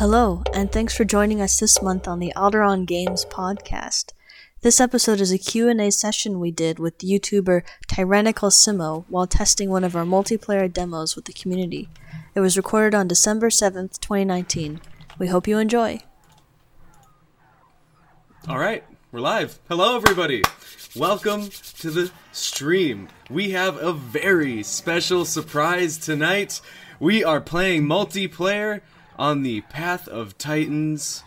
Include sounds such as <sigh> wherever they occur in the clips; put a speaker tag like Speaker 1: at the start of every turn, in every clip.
Speaker 1: Hello, and thanks for joining us this month on the Alderon Games podcast. This episode is a Q&A session we did with YouTuber Tyrannical Simo while testing one of our multiplayer demos with the community. It was recorded on December 7th, 2019. We hope you enjoy.
Speaker 2: All right, we're live. Hello, everybody. Welcome to the stream. We have a very special surprise tonight. We are playing multiplayer on the Path of Titans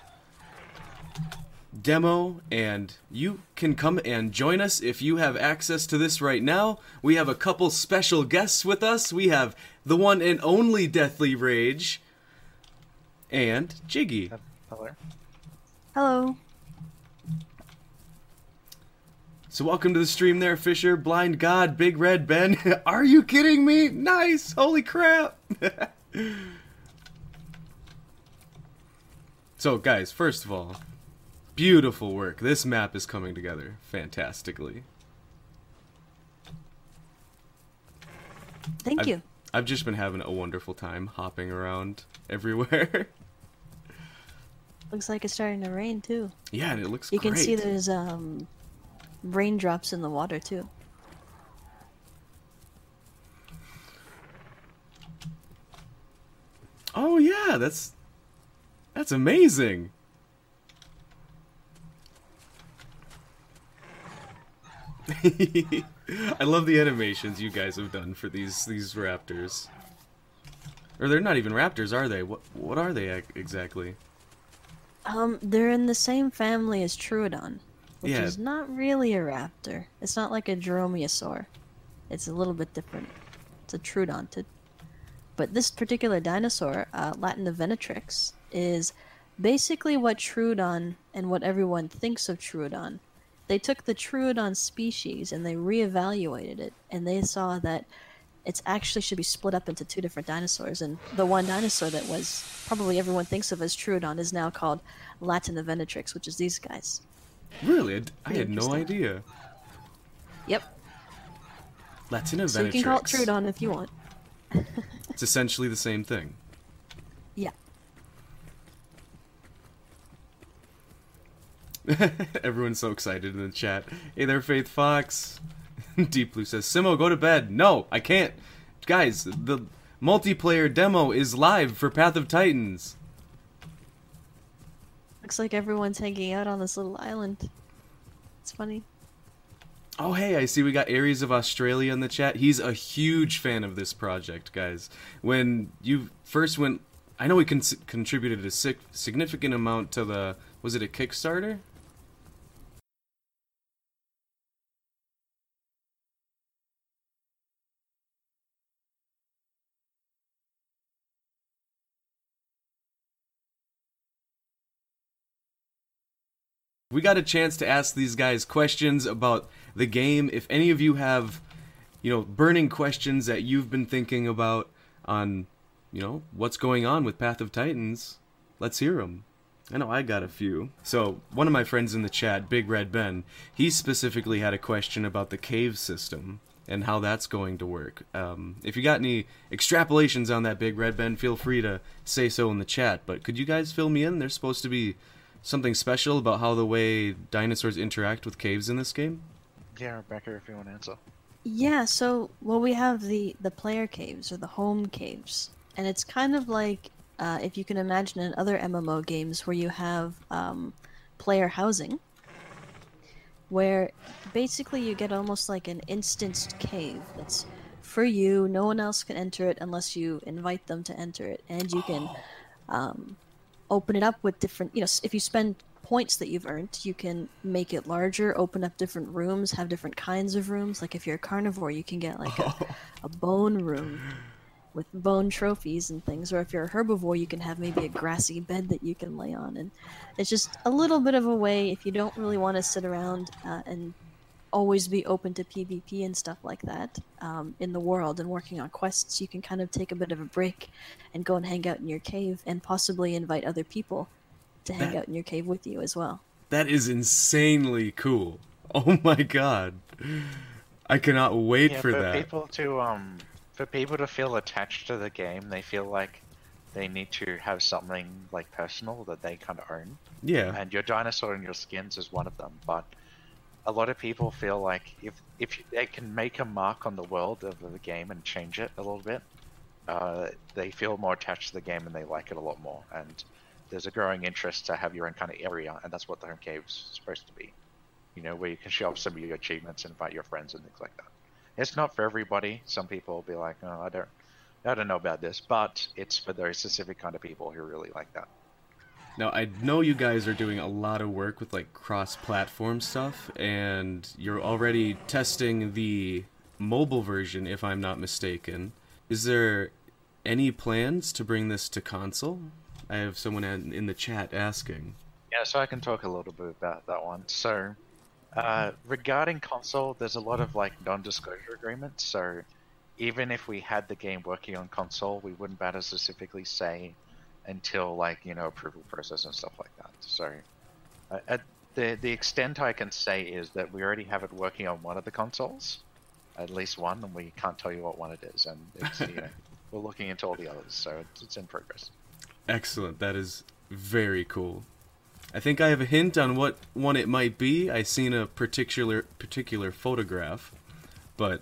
Speaker 2: demo, and you can come and join us if you have access to this right now. We have a couple special guests with us. We have the one and only Deathly Rage and Jiggy.
Speaker 3: Hello.
Speaker 1: Hello.
Speaker 2: So welcome to the stream there, Fisher, Blind God, Big Red Ben. <laughs> Are you kidding me? Nice! Holy crap! <laughs> so guys, first of all, beautiful work. This map is coming together fantastically.
Speaker 1: Thank
Speaker 2: I've,
Speaker 1: you.
Speaker 2: I've just been having a wonderful time hopping around <laughs> everywhere.
Speaker 1: Looks like it's starting to rain too.
Speaker 2: yeah, and it looks
Speaker 1: You
Speaker 2: great.
Speaker 1: can see there's um raindrops in the water too.
Speaker 2: Oh yeah, that's that's amazing. <laughs> I love the animations you guys have done for these these raptors. Or they're not even raptors, are they? What what are they exactly?
Speaker 1: Um, they're in the same family as Troodon, which
Speaker 2: Yeah.
Speaker 1: is not really a raptor. It's not like a Dromaeosaur. It's a little bit different. It's a Troodontid. But this particular dinosaur, uh, Latenivenatrix, is basically what Troodon and what everyone thinks of Troodon. They took the Troodon species and they reevaluated it, and they saw that it actually should be split up into two different dinosaurs. And the one dinosaur that was probably everyone thinks of as Troodon is now called Latenivenatrix, which is these guys.
Speaker 2: Really? I, had no idea.
Speaker 1: Yep.
Speaker 2: Latina
Speaker 1: So you can call it. Troodon if you want.
Speaker 2: It's essentially the same thing.
Speaker 1: Yeah. <laughs>
Speaker 2: Everyone's so excited in the chat. Hey there, Faith Fox. <laughs> Deep Blue says, Simo, go to bed. No, I can't. Guys, the multiplayer demo is live for Path of Titans.
Speaker 1: Looks like everyone's hanging out on this little island. It's funny.
Speaker 2: Oh, hey, I see we got Aries of Australia in the chat. He's a huge fan of this project, guys. When you first went, I know he con- contributed a sig- significant amount to the, was it a Kickstarter? We got a chance to ask these guys questions about the game. If any of you have, you know, burning questions that you've been thinking about on, you know, what's going on with Path of Titans, let's hear them. I know I got a few. So, one of my friends in the chat, Big Red Ben, he specifically had a question about the cave system and how that's going to work. Um, if you got any extrapolations on that, Big Red Ben, feel free to say so in the chat. But could you guys fill me in? There's supposed to be something special about how the way dinosaurs interact with caves in this game?
Speaker 3: Yeah, Rebecca, if you want to answer.
Speaker 1: Yeah, so well we have the the player caves or the home caves. And it's kind of like uh, if you can imagine in other MMO games where you have um, player housing where basically you get almost like an instanced cave that's for you. No one else can enter it unless you invite them to enter it, and you can um, open it up with different. You know, if you spend points that you've earned, you can make it larger, open up different rooms, have different kinds of rooms. Like if you're a carnivore, you can get like a, a bone room with bone trophies and things or if you're a herbivore you can have maybe a grassy bed that you can lay on and it's just a little bit of a way if you don't really want to sit around uh, and always be open to pvp and stuff like that um, in the world and working on quests you can kind of take a bit of a break and go and hang out in your cave and possibly invite other people to hang
Speaker 2: That-
Speaker 1: out in your cave with you as well
Speaker 2: That is insanely cool. <laughs> Oh my god. I cannot wait
Speaker 3: yeah,
Speaker 2: for
Speaker 3: for
Speaker 2: that.
Speaker 3: people to um, for people to feel attached to the game, they feel like they need to have something like personal that they kind of own.
Speaker 2: Yeah.
Speaker 3: And your dinosaur and your skins is one of them. But a lot of people feel like if if they can make a mark on the world of the game and change it a little bit, uh, they feel more attached to the game and they like it a lot more. And there's a growing interest to have your own kind of area, and that's what the home cave's supposed to be. You know, where you can show off some of your achievements and invite your friends and things like that. It's not for everybody. Some people will be like, "Oh, I don't, I don't know about this," but it's for those specific kind of people who really like that.
Speaker 2: Now I know you guys are doing a lot of work with like cross-platform stuff, and you're already testing the mobile version, if I'm not mistaken. Is there any plans to bring this to console? I have someone in in the chat asking.
Speaker 3: Yeah, so I can talk a little bit about that one. So, uh, regarding console, there's a lot of like non-disclosure agreements. So, even if we had the game working on console, we wouldn't better specifically say until like you know approval process and stuff like that. So, uh, at the the extent I can say is that we already have it working on one of the consoles, at least one, and we can't tell you what one it is, and it's you know <laughs> we're looking into all the others, so it's, it's in progress.
Speaker 2: Excellent. That is very cool. I think I have a hint on what one it might be. I seen a particular particular photograph, but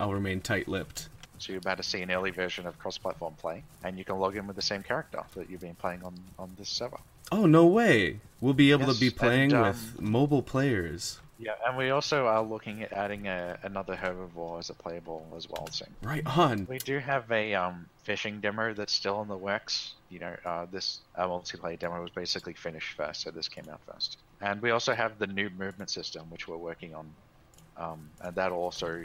Speaker 2: I'll remain tight-lipped.
Speaker 3: So you're about to see an early version of cross-platform play, and you can log in with the same character that you've been playing on on this server.
Speaker 2: Oh no way! We'll be able
Speaker 3: Yes,
Speaker 2: to be
Speaker 3: and,
Speaker 2: playing
Speaker 3: um,
Speaker 2: with mobile players.
Speaker 3: Yeah, and we also are looking at adding a, another herbivore as a playable as well soon.
Speaker 2: Right on.
Speaker 3: We do have a um, fishing demo that's still in the works. You know, uh, this uh, multiplayer demo was basically finished first, so this came out first. And we also have the new movement system, which we're working on, um, and that'll also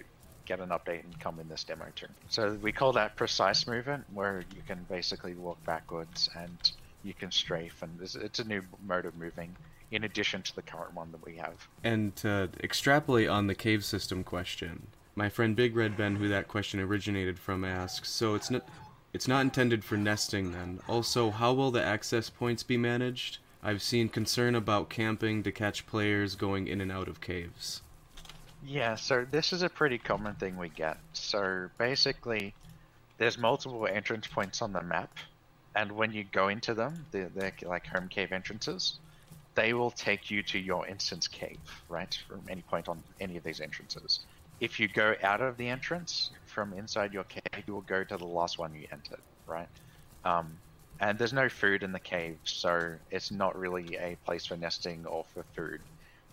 Speaker 3: get an update and come in this demo too. So we call that precise movement, where you can basically walk backwards and you can strafe, and it's a new mode of moving in addition to the current one that we have.
Speaker 2: And to extrapolate on the cave system question, my friend Big Red Ben, who that question originated from, asks, so it's not it's not intended for nesting then. Also, how will the access points be managed? I've seen concern about camping to catch players going in and out of caves.
Speaker 3: Yeah, so this is a pretty common thing we get. So basically, there's multiple entrance points on the map, and when you go into them, they're, they're like home cave entrances. They will take you to your instance cave, right? From any point on any of these entrances. If you go out of the entrance from inside your cave, you will go to the last one you entered, right? Um, and there's no food in the cave, so it's not really a place for nesting or for food.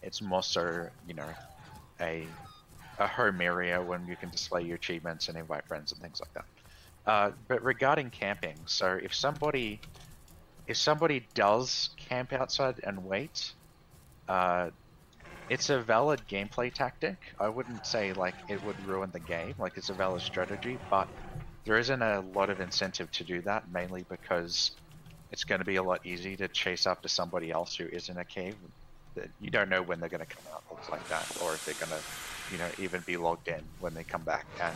Speaker 3: It's more so, you know, a a home area when you can display your achievements and invite friends and things like that. Uh, but regarding camping, so if somebody if somebody does camp outside and wait, uh, it's a valid gameplay tactic. I wouldn't say like it would ruin the game, like it's a valid strategy, but there isn't a lot of incentive to do that, mainly because it's going to be a lot easier to chase after somebody else who is in a cave. That you don't know when they're going to come out, looks like that, or if they're going to, you know, even be logged in when they come back. And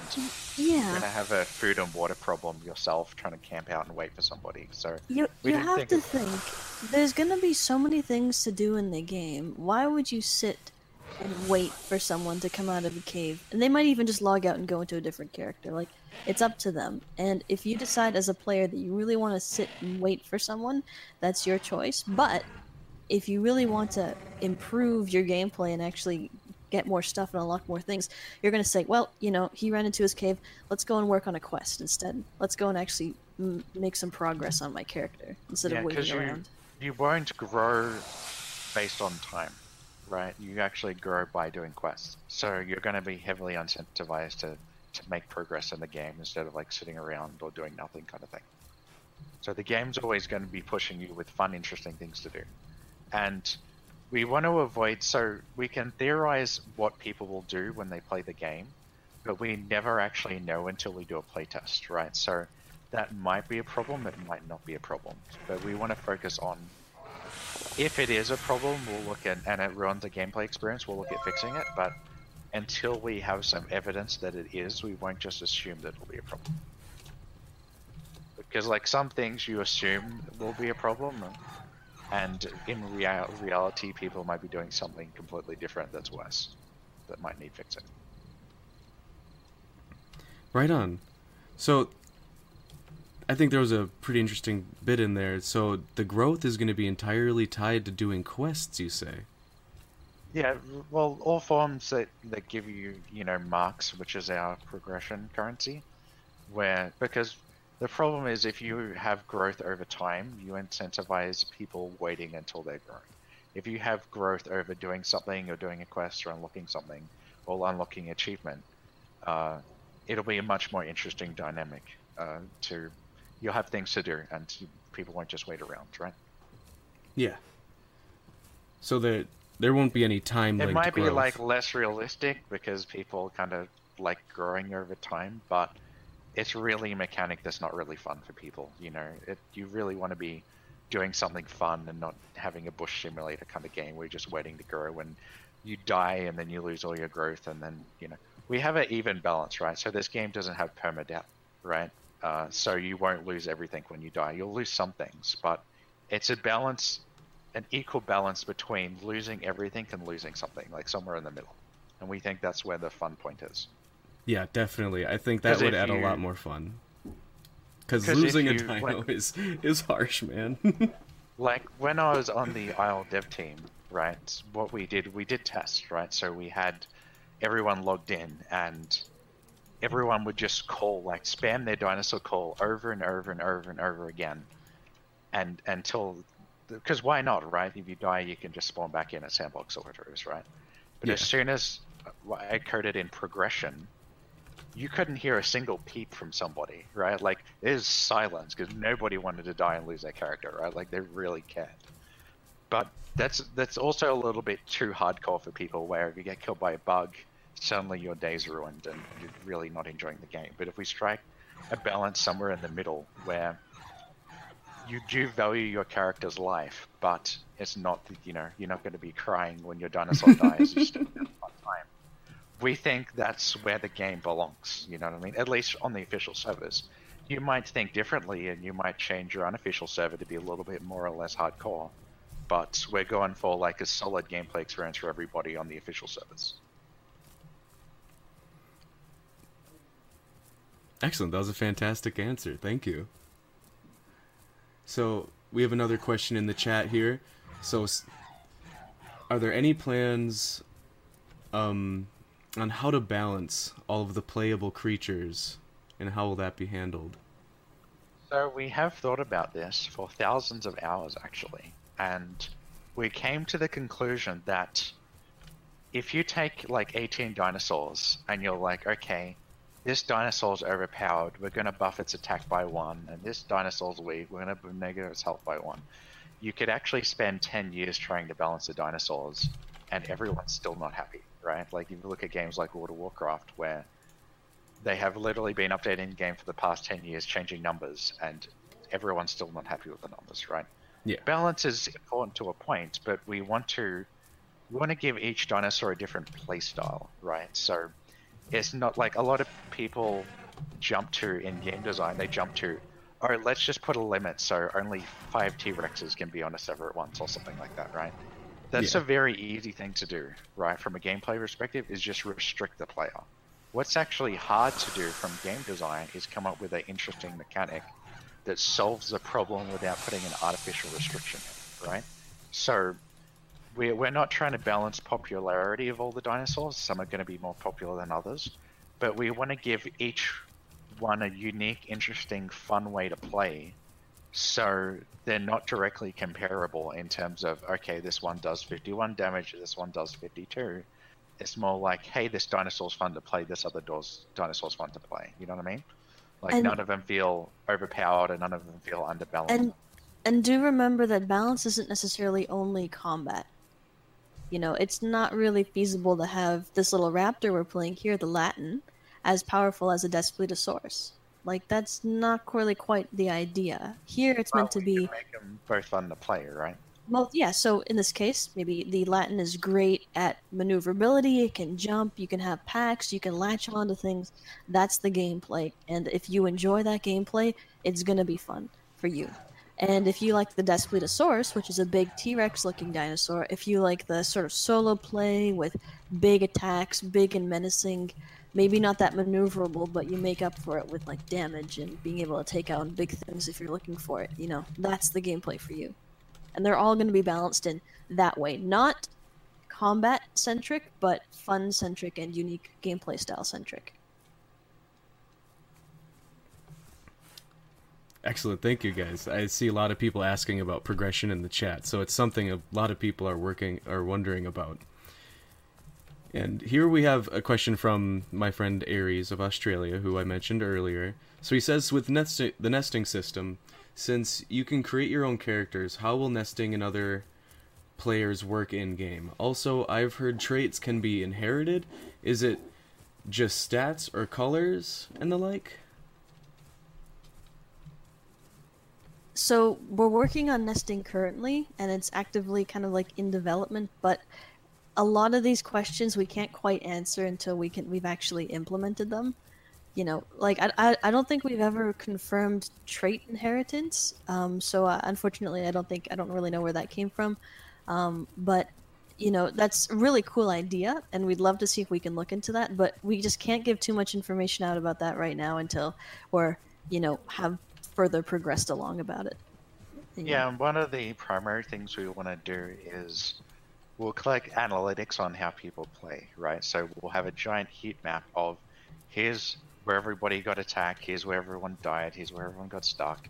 Speaker 1: yeah.
Speaker 3: you're going to have a food and water problem yourself trying to camp out and wait for somebody. So
Speaker 1: You, you have
Speaker 3: think
Speaker 1: to think there's gonna be so many things to do in the game. Why would you sit and wait for someone to come out of a cave? And they might even just log out and go into a different character. Like it's up to them. And if you decide as a player that you really want to sit and wait for someone, that's your choice. But if you really want to improve your gameplay and actually get more stuff and unlock more things, you're going to say, well, you know, he ran into his cave. Let's go and work on a quest instead. Let's go and actually m- make some progress on my character instead
Speaker 3: Yeah,
Speaker 1: of waiting
Speaker 3: you-
Speaker 1: around.
Speaker 3: you won't grow based on time, right? You actually grow by doing quests. So you're going to be heavily incentivized to, to make progress in the game instead of like sitting around or doing nothing kind of thing. So the game's always going to be pushing you with fun, interesting things to do. And we want to avoid, so we can theorize what people will do when they play the game, but we never actually know until we do a playtest, right? So that might be a problem, it might not be a problem. But we want to focus on if it is a problem, we'll look at and it ruins the gameplay experience, we'll look at fixing it. But until we have some evidence that it is, we won't just assume that it'll be a problem. Because like some things you assume will be a problem, and in rea- reality, people might be doing something completely different that's worse, that might need fixing.
Speaker 2: Right on. So, I think there was a pretty interesting bit in there. So the growth is going to be entirely tied to doing quests, you say?
Speaker 3: Yeah, well, all forms that, that give you, you know, marks, which is our progression currency, where, because the problem is if you have growth over time, you incentivize people waiting until they're grown. If you have growth over doing something or doing a quest or unlocking something or unlocking achievement, uh, it'll be a much more interesting dynamic uh, to, you'll have things to do and people won't just wait around, right?
Speaker 2: Yeah. So that there won't be any time.
Speaker 3: It might be like less realistic because people kind of like growing over time, but it's really a mechanic that's not really fun for people. You know, it, you really want to be doing something fun and not having a bush simulator kind of game where you're just waiting to grow and you die and then you lose all your growth and then you know we have an even balance, right? So this game doesn't have permadeath, right? Uh, so you won't lose everything when you die. You'll lose some things, but it's a balance an equal balance between losing everything and losing something, like somewhere in the middle. And we think that's where the fun point is.
Speaker 2: Yeah, definitely. I think that would add you... a lot more fun. Because losing you, a dino like, <laughs> is is harsh, man. <laughs>
Speaker 3: like when I was on the Isle dev team, right? What we did, we did tests, right? So we had everyone logged in, and everyone would just call, like spam their dinosaur call over and over and over and over again, and until because why not, right? If you die, you can just spawn back in at sandbox sorters, right? But yeah. as soon as uh, I coded in progression, you couldn't hear a single peep from somebody, right? Like there's silence because nobody wanted to die and lose their character, right? Like they really cared. But that's that's also a little bit too hardcore for people. Where if you get killed by a bug, suddenly your day's ruined and you're really not enjoying the game. But if we strike a balance somewhere in the middle, where you do value your character's life, but it's not you know you're not going to be crying when your dinosaur dies. <laughs> You still have fun time. We think that's where the game belongs. You know what I mean? At least on the official servers. You might think differently, and you might change your unofficial server to be a little bit more or less hardcore. But we're going for like a solid gameplay experience for everybody on the official servers.
Speaker 2: Excellent. That was a fantastic answer. Thank you. So we have another question in the chat here. So, are there any plans um, on how to balance all of the playable creatures, and how will that be handled?
Speaker 3: So we have thought about this for thousands of hours, actually, and we came to the conclusion that if you take like 18 dinosaurs and you're like, okay, this dinosaur's overpowered, we're going to buff its attack by one, and this dinosaur's weak, we're going to negative its health by one. You could actually spend 10 years trying to balance the dinosaurs, and everyone's still not happy, right? Like, if you look at games like World of Warcraft, where they have literally been updating the game for the past 10 years, changing numbers, and everyone's still not happy with the numbers, right?
Speaker 2: Yeah.
Speaker 3: Balance is important to a point, but we want to we want to give each dinosaur a different playstyle, right? So it's not like a lot of people jump to in game design. They jump to, oh, let's just put a limit so only five T Rexes can be on a server at once or something like that, right? That's yeah. a very easy thing to do, right? From a gameplay perspective, is just restrict the player. What's actually hard to do from game design is come up with an interesting mechanic that solves the problem without putting an artificial restriction in, right? So we're, we're not trying to balance popularity of all the dinosaurs. Some are going to be more popular than others. But we want to give each one a unique, interesting, fun way to play. So they're not directly comparable in terms of, okay, this one does 51 damage, this one does 52. It's more like, hey, this dinosaur's fun to play, this other dinosaur's fun to play. You know what I mean? Like and, none of them feel overpowered and none of them feel underbalanced.
Speaker 1: And and do remember that balance isn't necessarily only combat. You know, it's not really feasible to have this little raptor we're playing here, the Latin, as powerful as a Daspletosaurus. Like that's not really quite the idea. Here, it's well, meant to be
Speaker 3: make them both fun to play, right?
Speaker 1: Well, yeah. So in this case, maybe the Latin is great at maneuverability. It can jump. You can have packs. You can latch onto things. That's the gameplay. And if you enjoy that gameplay, it's gonna be fun for you. And if you like the Daspletosaurus, which is a big T Rex looking dinosaur, if you like the sort of solo play with big attacks, big and menacing, maybe not that maneuverable, but you make up for it with like damage and being able to take out big things if you're looking for it. You know, that's the gameplay for you. And they're all going to be balanced in that way. Not combat centric, but fun centric and unique gameplay style centric.
Speaker 2: Excellent. Thank you guys. I see a lot of people asking about progression in the chat, so it's something a lot of people are working are wondering about. And here we have a question from my friend Aries of Australia, who I mentioned earlier. So he says, with the nesting system, since you can create your own characters, how will nesting and other players work in game? Also, I've heard traits can be inherited. Is it just stats or colors and the like?
Speaker 1: So we're working on nesting currently, and it's actively kind of like in development, but a lot of these questions we can't quite answer until we can we've actually implemented them. You know like i, I, I don't think we've ever confirmed trait inheritance um, so uh, unfortunately i don't think i don't really know where that came from. Um, but you know that's a really cool idea and we'd love to see if we can look into that but we just can't give too much information out about that right now until we're you know have further progressed along about it.
Speaker 3: Yeah and one of the primary things we want to do is we'll collect analytics on how people play, right? So we'll have a giant heat map of here's where everybody got attacked, here's where everyone died, here's where everyone got stuck,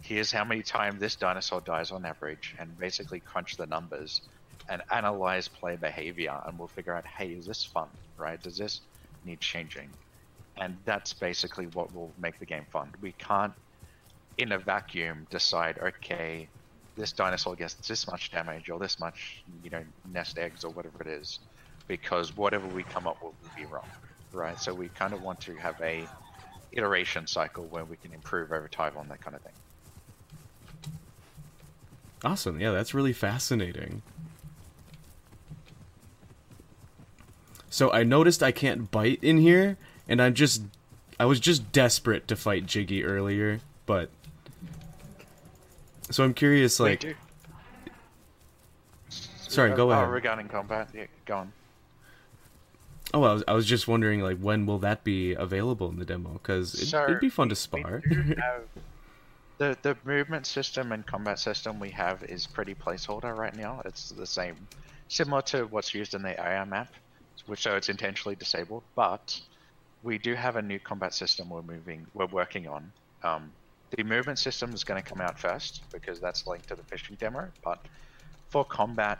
Speaker 3: here's how many times this dinosaur dies on average, and basically crunch the numbers and analyze play behavior, and we'll figure out, hey, is this fun, right? Does this need changing? And that's basically what will make the game fun. We can't, in a vacuum, decide, okay, this dinosaur gets this much damage or this much, you know, nest eggs or whatever it is, because whatever we come up with will be wrong, right? So we kind of want to have a iteration cycle where we can improve over time on that kind of thing.
Speaker 2: Awesome. Yeah, that's really fascinating. So I noticed I can't bite in here, and I'm just I was just desperate to fight Jiggy earlier, but so I'm curious, like. Sorry, go ahead.
Speaker 3: Oh, regarding combat, yeah, go on.
Speaker 2: Oh, I was, I was just wondering, like, when will that be available in the demo? Because it,
Speaker 3: so,
Speaker 2: it'd be fun to spar. <laughs>
Speaker 3: the the movement system and combat system we have is pretty placeholder right now. It's the same, similar to what's used in the AI map, which so it's intentionally disabled. But we do have a new combat system we're moving, we're working on. Um, the movement system is going to come out first because that's linked to the fishing demo. But for combat,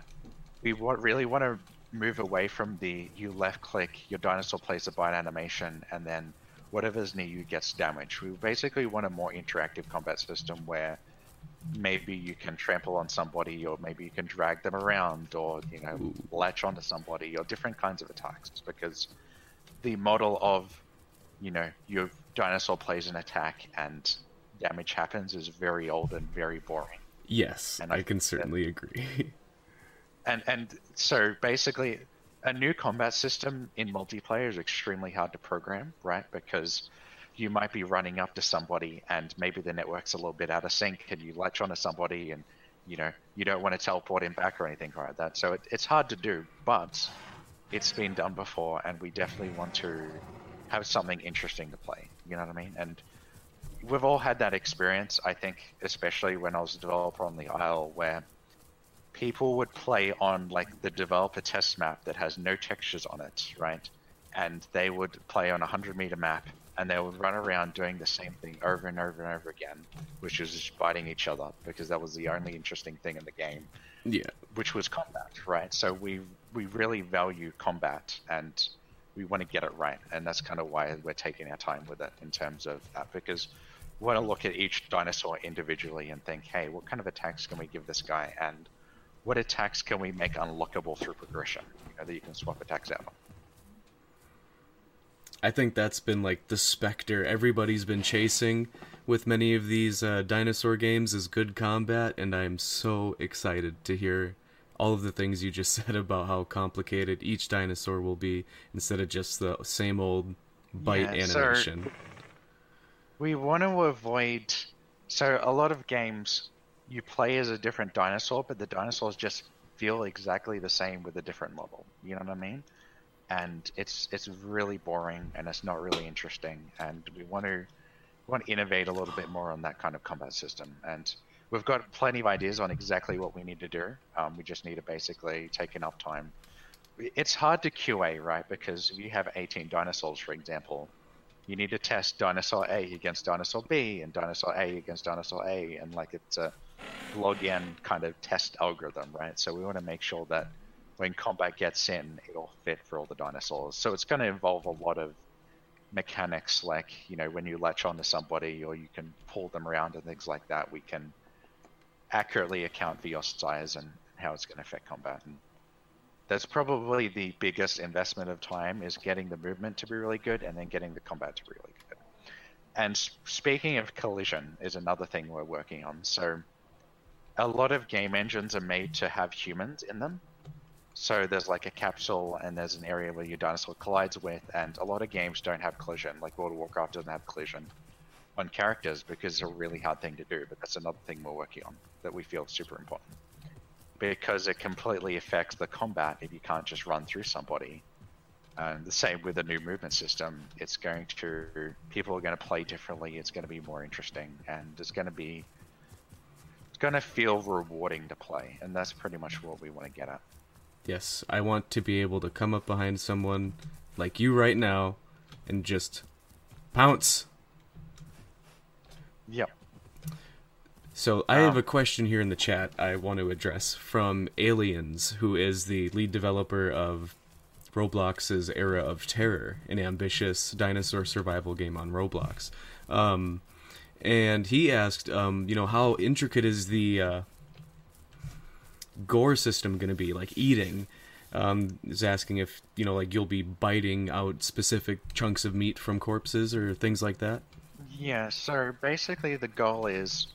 Speaker 3: we really want to move away from the you left click, your dinosaur plays a bite animation, and then whatever's near you gets damaged. We basically want a more interactive combat system where maybe you can trample on somebody, or maybe you can drag them around, or you know Ooh. latch onto somebody, or different kinds of attacks. Because the model of you know your dinosaur plays an attack and damage happens is very old and very boring.
Speaker 2: Yes, and I, I can certainly that, agree. <laughs>
Speaker 3: and and so basically, a new combat system in multiplayer is extremely hard to program, right? Because you might be running up to somebody and maybe the network's a little bit out of sync, and you latch onto somebody and you know you don't want to teleport him back or anything like that. So it, it's hard to do, but it's been done before, and we definitely want to have something interesting to play. You know what I mean? And we've all had that experience, I think, especially when I was a developer on the Isle, where people would play on like the developer test map that has no textures on it, right? And they would play on a 100 meter map and they would run around doing the same thing over and over and over again, which was just biting each other because that was the only interesting thing in the game.
Speaker 2: Yeah.
Speaker 3: Which was combat, right? So we we really value combat and we want to get it right, and that's kind of why we're taking our time with it in terms of that because want to look at each dinosaur individually and think, hey, what kind of attacks can we give this guy, and what attacks can we make unlockable through progression, you know, that you can swap attacks out on.
Speaker 2: I think that's been like the specter everybody's been chasing with many of these uh, dinosaur games is good combat, and I'm so excited to hear all of the things you just <laughs> said about how complicated each dinosaur will be instead of just the same old bite yeah, animation. So
Speaker 3: we want to avoid. So a lot of games, you play as a different dinosaur, but the dinosaurs just feel exactly the same with a different model. You know what I mean? and it's it's really boring and it's not really interesting. And we want to we want to innovate a little bit more on that kind of combat system. And we've got plenty of ideas on exactly what we need to do. Um, we just need to basically take enough time. It's hard to QA, right? Because if you have 18 dinosaurs, for example, you need to test dinosaur A against dinosaur B and dinosaur A against dinosaur A, and like it's a log kind of test algorithm, right? So we want to make sure that when combat gets in, it'll fit for all the dinosaurs. So it's going to involve a lot of mechanics, like you know when you latch onto somebody or you can pull them around and things like that. We can accurately account for your size and how it's going to affect combat. And that's probably the biggest investment of time is getting the movement to be really good and then getting the combat to be really good. And speaking of collision is another thing we're working on. So a lot of game engines are made to have humans in them. So there's like a capsule and there's an area where your dinosaur collides with, and a lot of games don't have collision. Like World of Warcraft doesn't have collision on characters because it's a really hard thing to do. But that's another thing we're working on that we feel super important because it completely affects the combat if you can't just run through somebody. And the same with the new movement system. It's going to people are going to play differently. It's going to be more interesting, and it's going to be it's going to feel rewarding to play, and that's pretty much what we want to get at.
Speaker 2: Yes, I want to be able to come up behind someone like you right now and just pounce.
Speaker 3: Yep.
Speaker 2: So I have a question here in the chat I want to address from Aliens, who is the lead developer of Roblox's Era of Terror, an ambitious dinosaur survival game on Roblox. Um, and he asked, um, you know, how intricate is the uh, gore system going to be, like eating. Um, is asking if you know, like you'll be biting out specific chunks of meat from corpses or things like that.
Speaker 3: Yeah. So basically, the goal is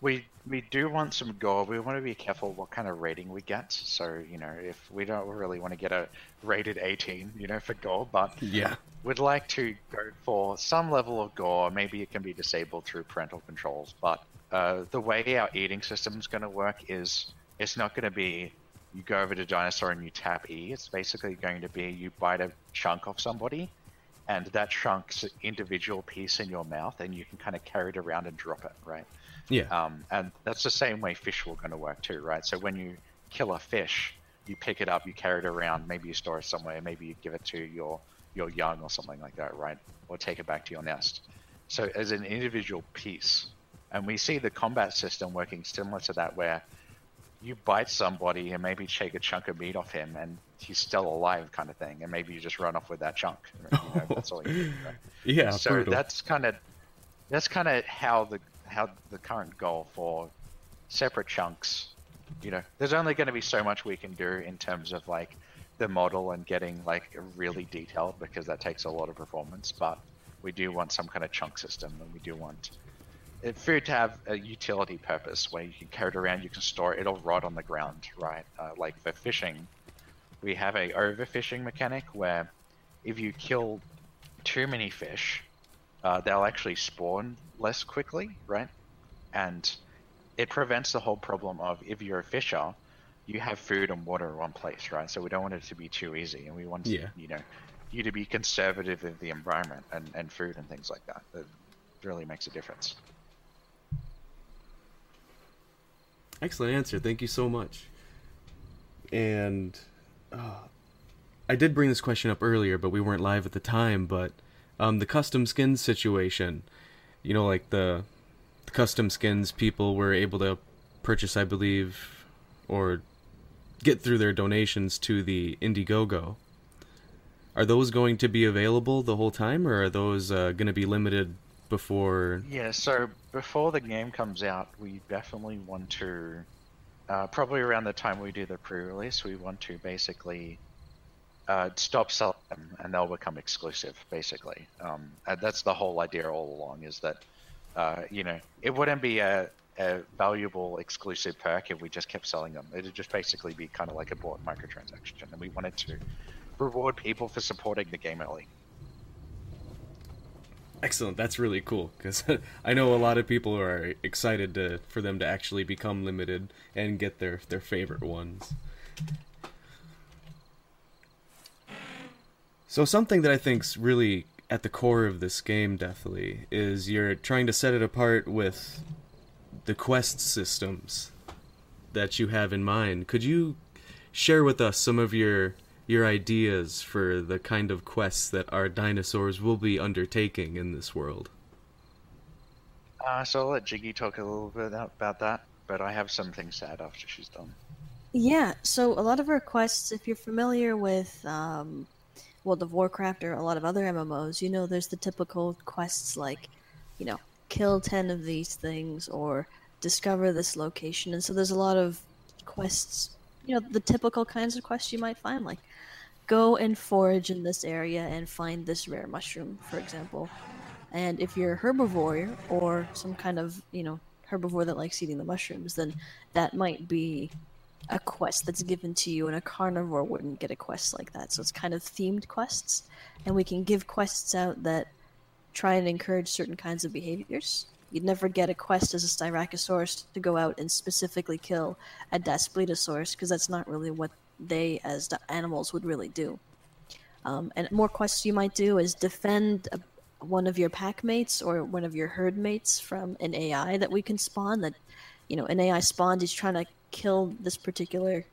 Speaker 3: we we do want some gore. We want to be careful what kind of rating we get. So you know, if we don't really want to get a rated 18, you know, for gore, but
Speaker 2: yeah,
Speaker 3: we'd like to go for some level of gore. Maybe it can be disabled through parental controls, but uh, the way our eating system is going to work is it's not going to be you go over to dinosaur and you tap E. It's basically going to be you bite a chunk off somebody, and that chunk's an individual piece in your mouth, and you can kind of carry it around and drop it, right?
Speaker 2: Yeah.
Speaker 3: Um, and that's the same way fish will going to work too, right? So when you kill a fish, you pick it up, you carry it around, maybe you store it somewhere, maybe you give it to your your young or something like that, right? Or take it back to your nest. So as an individual piece, and we see the combat system working similar to that, where you bite somebody and maybe take a chunk of meat off him and he's still alive kind of thing and maybe you just run off with that chunk you know, that's all you do, right? <laughs>
Speaker 2: yeah
Speaker 3: so
Speaker 2: brutal.
Speaker 3: that's kind of that's kind of how the how the current goal for separate chunks you know there's only going to be so much we can do in terms of like the model and getting like really detailed because that takes a lot of performance but we do want some kind of chunk system and we do want food to have a utility purpose where you can carry it around, you can store it, it'll rot on the ground, right? Uh, like for fishing, we have a overfishing mechanic where if you kill too many fish, uh, they'll actually spawn less quickly, right? And it prevents the whole problem of if you're a fisher, you have food and water in one place, right? So we don't want it to be too easy, and we want
Speaker 2: yeah.
Speaker 3: you know you to be conservative of the environment and, and food and things like that. It really makes a difference.
Speaker 2: Excellent answer. Thank you so much. And uh, I did bring this question up earlier, but we weren't live at the time. But um, the custom skins situation, you know, like the, the custom skins people were able to purchase, I believe, or get through their donations to the Indiegogo. Are those going to be available the whole time, or are those uh, going to be limited before?
Speaker 3: Yeah, so before the game comes out, we definitely want to, uh, probably around the time we do the pre-release, we want to basically uh, stop selling them and they'll become exclusive, basically. Um, that's the whole idea all along is that, uh, you know, it wouldn't be a, a valuable exclusive perk if we just kept selling them. It'd just basically be kind of like a bought microtransaction, and we wanted to reward people for supporting the game early.
Speaker 2: Excellent. That's really cool because <laughs> I know a lot of people are excited to for them to actually become limited and get their their favorite ones. So something that I think's really at the core of this game, definitely, is you're trying to set it apart with the quest systems that you have in mind. Could you share with us some of your your ideas for the kind of quests that our dinosaurs will be undertaking in this world?
Speaker 3: Uh, so I'll let Jiggy talk a little bit about that, but I have some things to add after she's done.
Speaker 1: Yeah, so a lot of our quests, if you're familiar with um, World of Warcraft or a lot of other MMOs, you know there's the typical quests like, you know, kill 10 of these things or discover this location. And so there's a lot of quests, you know, the typical kinds of quests you might find, like go and forage in this area and find this rare mushroom, for example. And if you're a herbivore or some kind of, you know, herbivore that likes eating the mushrooms, then that might be a quest that's given to you, and a carnivore wouldn't get a quest like that. So it's kind of themed quests, and we can give quests out that try and encourage certain kinds of behaviors. You'd never get a quest as a Styracosaurus to go out and specifically kill a Daspletosaurus because that's not really what they, as animals, would really do. Um, and more quests you might do is defend a, one of your pack mates or one of your herd mates from an AI that we can spawn. That you know, an AI spawned is trying to kill this particular,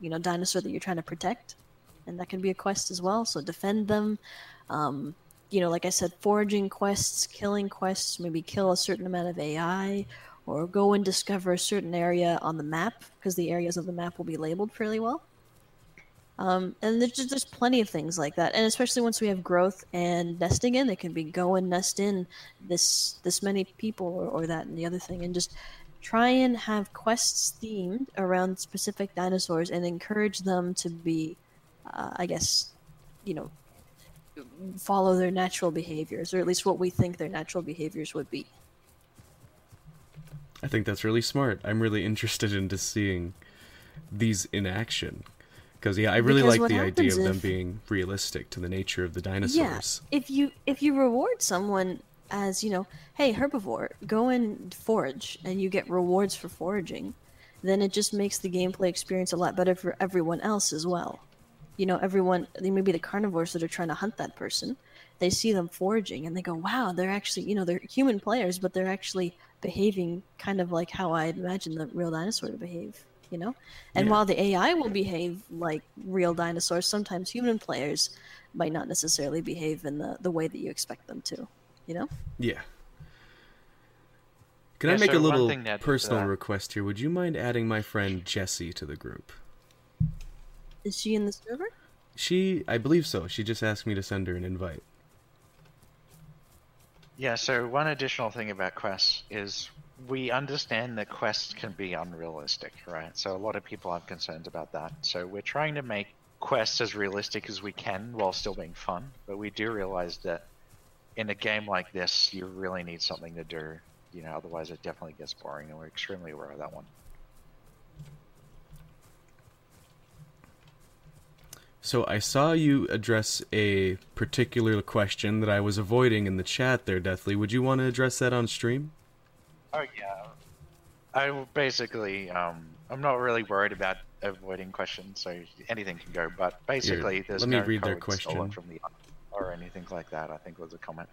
Speaker 1: you know, dinosaur that you're trying to protect, and that can be a quest as well. So defend them. Um, you know, like I said, foraging quests, killing quests, maybe kill a certain amount of AI, or go and discover a certain area on the map because the areas of the map will be labeled fairly well. Um, and there's just, there's plenty of things like that, and especially once we have growth and nesting in, it can be go and nest in this this many people or, or that and the other thing, and just try and have quests themed around specific dinosaurs and encourage them to be, uh, I guess, you know, follow their natural behaviors, or at least what we think their natural behaviors would be.
Speaker 2: I think that's really smart. I'm really interested into seeing these in action. Because yeah, I really
Speaker 1: Because
Speaker 2: like the idea of
Speaker 1: happens
Speaker 2: them being realistic to the nature of the dinosaurs.
Speaker 1: Yeah, if you if you reward someone as you know, hey herbivore, go and forage, and you get rewards for foraging, then it just makes the gameplay experience a lot better for everyone else as well. You know, everyone they may be the carnivores that are trying to hunt that person. They see them foraging and they go, "Wow, they're actually you know they're human players, but they're actually behaving kind of like how I'd imagine the real dinosaur to behave." You know, and
Speaker 2: Yeah.
Speaker 1: while the AI will behave like real dinosaurs, sometimes human players might not necessarily behave in the, the way that you expect them to. You know?
Speaker 2: Yeah. Can
Speaker 3: Yeah,
Speaker 2: I make
Speaker 3: so
Speaker 2: a little personal
Speaker 3: uh,
Speaker 2: request here? Would you mind adding my friend Jessie to the group?
Speaker 1: Is she in the server?
Speaker 2: She, I believe so. She just asked me to send her an invite.
Speaker 3: Yeah, so one additional thing about quests is we understand that quests can be unrealistic, right? So a lot of people have concerns about that. So we're trying to make quests as realistic as we can while still being fun, but we do realize that in a game like this, you really need something to do. You know, otherwise it definitely gets boring, and we're extremely aware of that one.
Speaker 2: So I saw you address a particular question that I was avoiding in the chat there, Deathly. Would you want to address that on stream?
Speaker 3: Oh yeah. I basically, um, I'm not really worried about avoiding questions, so anything can go. But basically, there's
Speaker 2: let me
Speaker 3: no
Speaker 2: read their
Speaker 3: code stolen
Speaker 2: question.
Speaker 3: from the or anything like that. I think was a comment.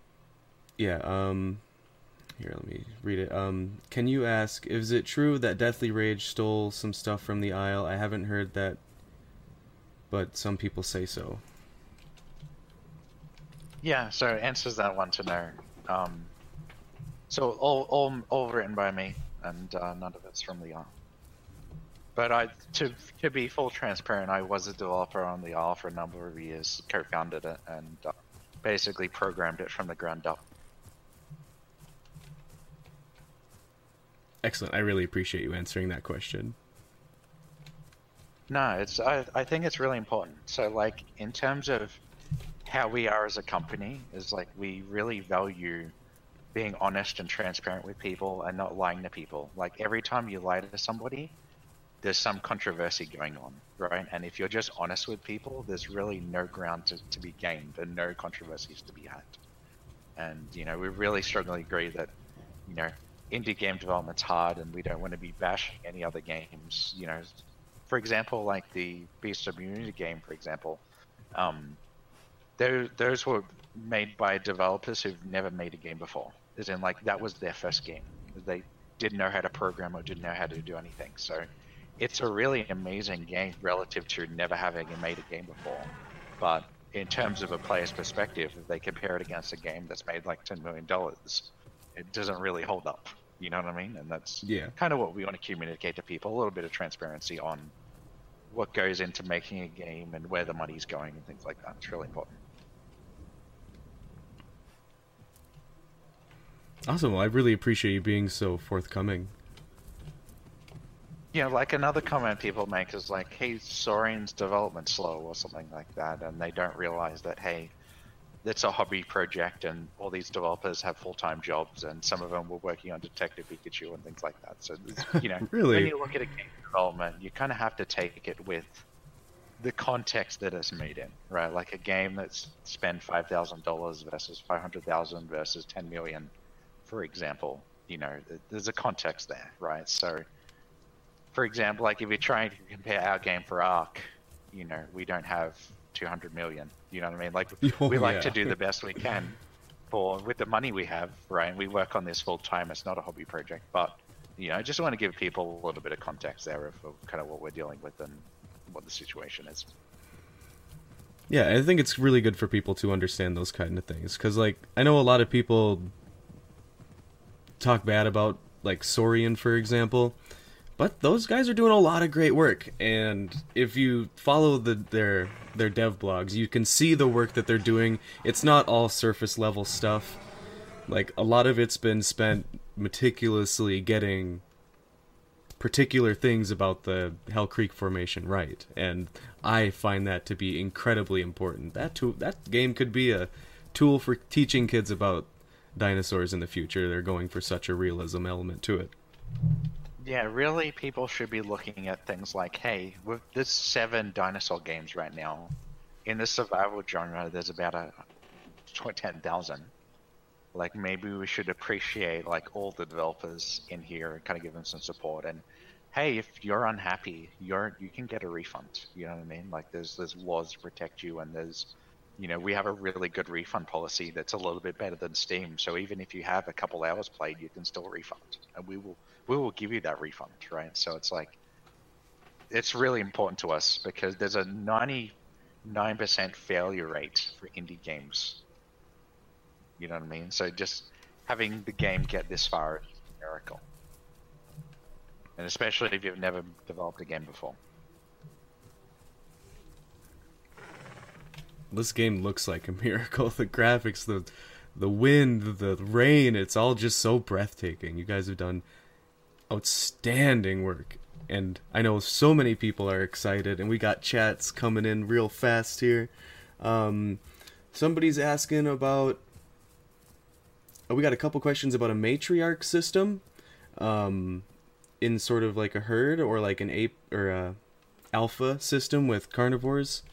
Speaker 2: Yeah, um here, let me read it. Um can you ask is it true that Deathly Rage stole some stuff from the Isle? I haven't heard that but some people say so.
Speaker 3: Yeah, so answers that one to no. Um, so all, all, all written by me, and uh, none of it's from the Isle. But I, to to be full transparent, I was a developer on the Isle for a number of years, co-founded it, and uh, basically programmed it from the ground up.
Speaker 2: Excellent. I really appreciate you answering that question.
Speaker 3: No, it's I, I think it's really important. So like in terms of how we are as a company is like we really value being honest and transparent with people and not lying to people. Like every time you lie to somebody, there's some controversy going on, right? And if you're just honest with people, there's really no ground to, to be gained and no controversies to be had. And you know, we really strongly agree that, you know, indie game development's hard and we don't want to be bashing any other games, you know, for example, like the Beast of Unity game, for example, um, those were made by developers who've never made a game before. As in, like that was their first game. They didn't know how to program or didn't know how to do anything. So it's a really amazing game relative to never having made a game before. But in terms of a player's perspective, if they compare it against a game that's made like ten million dollars, it doesn't really hold up. You know what I mean? And that's
Speaker 2: Yeah.
Speaker 3: kind of what we want to communicate to people: a little bit of transparency on what goes into making a game and where the money's going and things like that. It's really important.
Speaker 2: Awesome. Well, I really appreciate you being so forthcoming.
Speaker 3: You know, like another comment people make is like, "Hey, Saurian's development slow" or something like that, and they don't realize that hey, it's a hobby project, and all these developers have full-time jobs, and some of them were working on Detective Pikachu and things like that. So, <laughs> you know,
Speaker 2: Really?
Speaker 3: when you look at a game development, you kind of have to take it with the context that it's made in, right? Like a game that's spent five thousand dollars versus five hundred thousand versus ten million, for example. You know, there's a context there, right? So for example, like if you're trying to compare our game for Ark, you know, we don't have 200 million. You know what I mean? Like <laughs>
Speaker 2: Oh,
Speaker 3: we like
Speaker 2: yeah.
Speaker 3: to do the best we can for with the money we have, right? And we work on this full time. It's not a hobby project, but you know, I just want to give people a little bit of context there of, of kind of what we're dealing with and what the situation is.
Speaker 2: Yeah, I think it's really good for people to understand those kind of things because, like, I know a lot of people talk bad about like Saurian, for example, but those guys are doing a lot of great work. And if you follow the their their dev blogs, you can see the work that they're doing. It's not all surface level stuff. Like a lot of it's been spent meticulously getting particular things about the Hell Creek formation right, and I find that to be incredibly important. That that game could be a tool for teaching kids about dinosaurs in the future. They're going for such a realism element to it.
Speaker 3: Yeah, really, people should be looking at things like, hey, with there's seven dinosaur games right now. In the survival genre, there's about a ten thousand. Like maybe we should appreciate like all the developers in here and kind of give them some support. And hey, if you're unhappy, you're you can get a refund. You know what I mean? Like there's there's laws to protect you, and there's you know we have a really good refund policy that's a little bit better than Steam. So even if you have a couple hours played, you can still refund, and we will we will give you that refund, right? So it's like it's really important to us because there's a 99% failure rate for indie games. You know what I mean? So just having the game get this far is a miracle. And especially if you've never developed a game before.
Speaker 2: This game looks like a <laughs> miracle. The graphics, the the wind, the rain, it's all just so breathtaking. You guys have done outstanding work. And I know so many people are excited and we got chats coming in real fast here. Um somebody's asking about oh, we got a couple questions about a matriarch system um in sort of like a herd or like an ape or a alpha system with carnivores.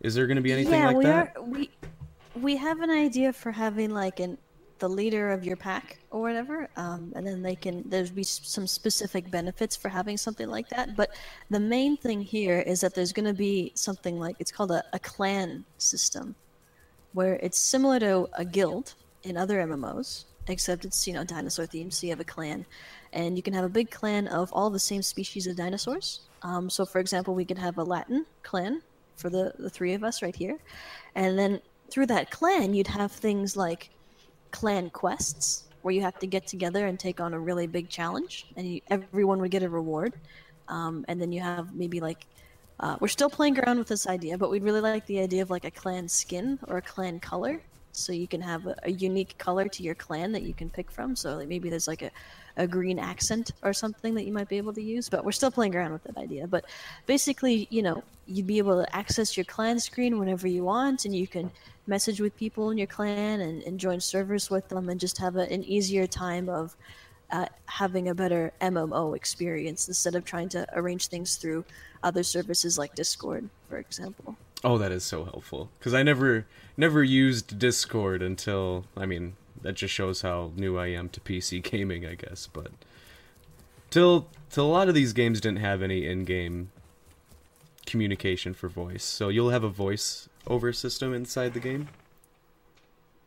Speaker 2: Is there going to be anything
Speaker 1: yeah,
Speaker 2: like
Speaker 1: we
Speaker 2: that?
Speaker 1: are. We we have an idea for having like an the leader of your pack or whatever, um, and then they can there's be some specific benefits for having something like that. But the main thing here is that there's going to be something like it's called a, a clan system, where it's similar to a guild in other MMOs, except it's you know dinosaur themed. So you have a clan, and you can have a big clan of all the same species of dinosaurs. Um, so, for example, we could have a Latin clan for the, the three of us right here. And then through that clan, you'd have things like clan quests, where you have to get together and take on a really big challenge, and you, everyone would get a reward. Um, and then you have maybe like, uh, we're still playing around with this idea, but we'd really like the idea of like a clan skin or a clan color. So you can have a, a unique color to your clan that you can pick from. So like maybe there's like a, a green accent or something that you might be able to use. But we're still playing around with that idea. But basically, you know, you'd be able to access your clan screen whenever you want, and you can message with people in your clan and, and join servers with them, and just have a, an easier time of uh, having a better MMO experience instead of trying to arrange things through other services like Discord, for example.
Speaker 2: Oh, that is so helpful because I never never used Discord until I mean that just shows how new I am to PC <laughs> gaming, I guess. But till till a lot of these games didn't have any in-game communication for voice. So you'll have a voice over system inside the game.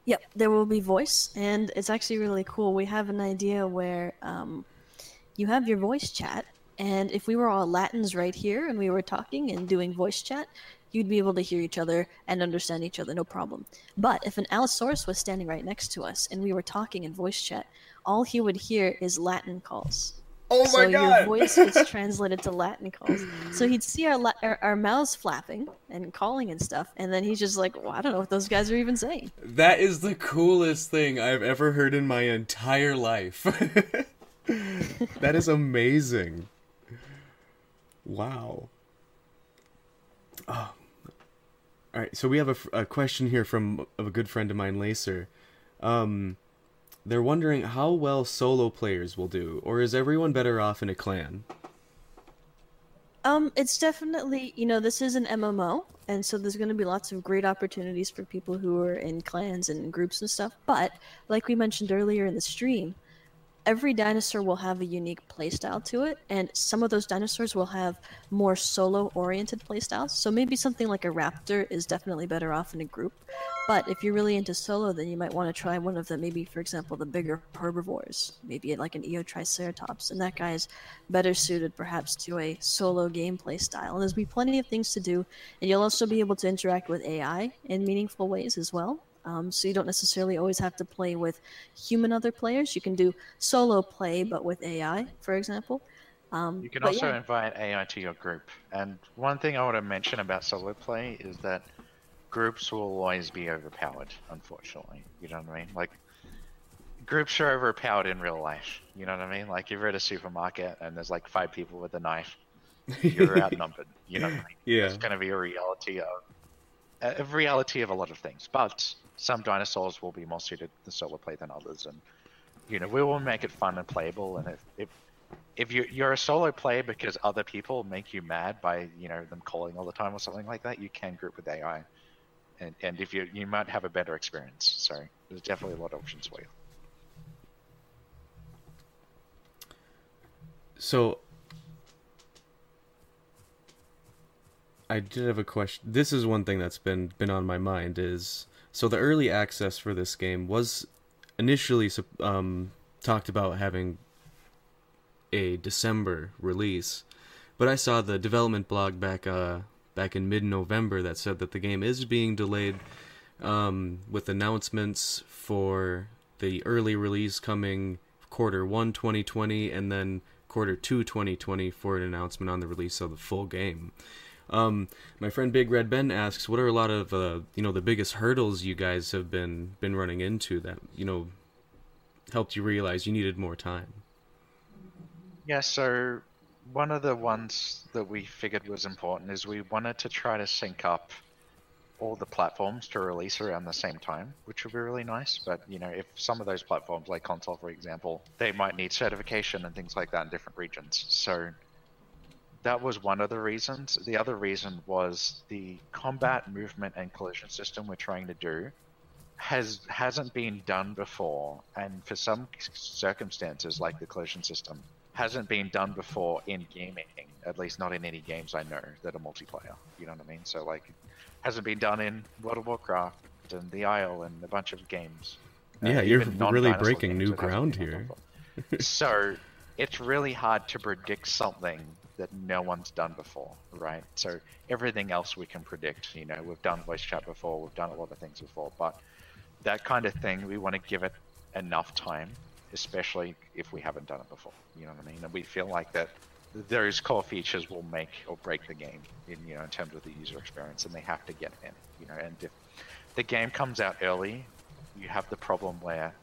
Speaker 1: Yep, there will be voice, and it's actually really cool. We have an idea where um, you have your voice chat, and if we were all Latins right here and we were talking and doing voice chat, you'd be able to hear each other and understand each other, no problem. But if an Allosaurus was standing right next to us and we were talking in voice chat, all he would hear is Latin calls.
Speaker 2: Oh my god.
Speaker 1: so your voice is <laughs> translated to Latin calls. So he'd see our, la- our our mouths flapping and calling and stuff, and then he's just like, well, "I don't know what those guys are even saying."
Speaker 2: That is the coolest thing I've ever heard in my entire life. <laughs> that is amazing. Wow. Oh. All right, so we have a, a question here from of a good friend of mine, Lacer. Um, they're wondering how well solo players will do, or is everyone better off in a clan?
Speaker 1: Um, it's definitely you know this is an MMO, and so there's going to be lots of great opportunities for people who are in clans and groups and stuff. But like we mentioned earlier in the stream, every dinosaur will have a unique playstyle to it, and some of those dinosaurs will have more solo-oriented playstyles. So maybe something like a raptor is definitely better off in a group. But if you're really into solo, then you might want to try one of the maybe, for example, the bigger herbivores, maybe like an Eotriceratops, and that guy is better suited perhaps to a solo gameplay style. And there's be plenty of things to do, and you'll also be able to interact with AI in meaningful ways as well. Um, so you don't necessarily always have to play with human other players. You can do solo play, but with AI, for example. Um,
Speaker 3: You can also
Speaker 1: yeah.
Speaker 3: invite AI to your group. And one thing I want to mention about solo play is that groups will always be overpowered, unfortunately. You know what I mean? Like, groups are overpowered in real life. You know what I mean? Like, you're at a supermarket and there's like five people with a knife. You're <laughs> outnumbered. You know what I mean?
Speaker 2: Yeah.
Speaker 3: It's going to be a reality of a reality of a lot of things. But some dinosaurs will be more suited to solo play than others, and you know we will make it fun and playable. And if if, if you you're a solo player because other people make you mad by you know them calling all the time or something like that, you can group with AI, and and if you you might have a better experience. So there's definitely a lot of options for you.
Speaker 2: So I did have a question. This is one thing that's been been on my mind is so the early access for this game was initially um, talked about having a December release, but I saw the development blog back uh back in mid November that said that the game is being delayed um, with announcements for the early release coming quarter one 2020 and then quarter two 2020 for an announcement on the release of the full game. Um, my friend Big Red Ben asks, what are a lot of uh, you know the biggest hurdles you guys have been been running into that you know helped you realize you needed more time?
Speaker 3: Yeah, so one of the ones that we figured was important is we wanted to try to sync up all the platforms to release around the same time, which would be really nice. But you know, if some of those platforms, like console, for example, they might need certification and things like that in different regions. So that was one of the reasons. The other reason was the combat movement and collision system we're trying to do has hasn't been done before, and for some circumstances, like the collision system, hasn't been done before in gaming. At least not in any games I know that are multiplayer. You know what I mean? So like, hasn't been done in World of Warcraft and The Isle and a bunch of games. Uh,
Speaker 2: Yeah, you're really breaking new ground here.
Speaker 3: so it's really hard to predict something that no one's done before, right? So everything else we can predict. You know, we've done voice chat before, we've done a lot of things before, but that kind of thing, we want to give it enough time, especially if we haven't done it before. You know what I mean? And we feel like that those core features will make or break the game in you know in terms of the user experience, and they have to get in. You know, and if the game comes out early, you have the problem where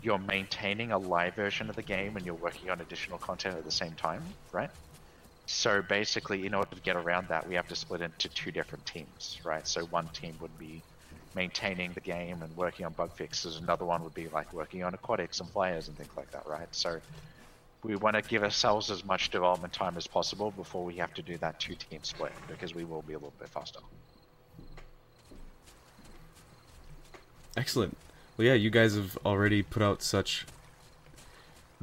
Speaker 3: you're maintaining a live version of the game and you're working on additional content at the same time, right? So basically, in order to get around that, we have to split into two different teams, right? So one team would be maintaining the game and working on bug fixes. Another one would be like working on aquatics and flyers and things like that, right? So we want to give ourselves as much development time as possible before we have to do that two team split because we will be a little bit faster.
Speaker 2: Excellent. Well, yeah, you guys have already put out such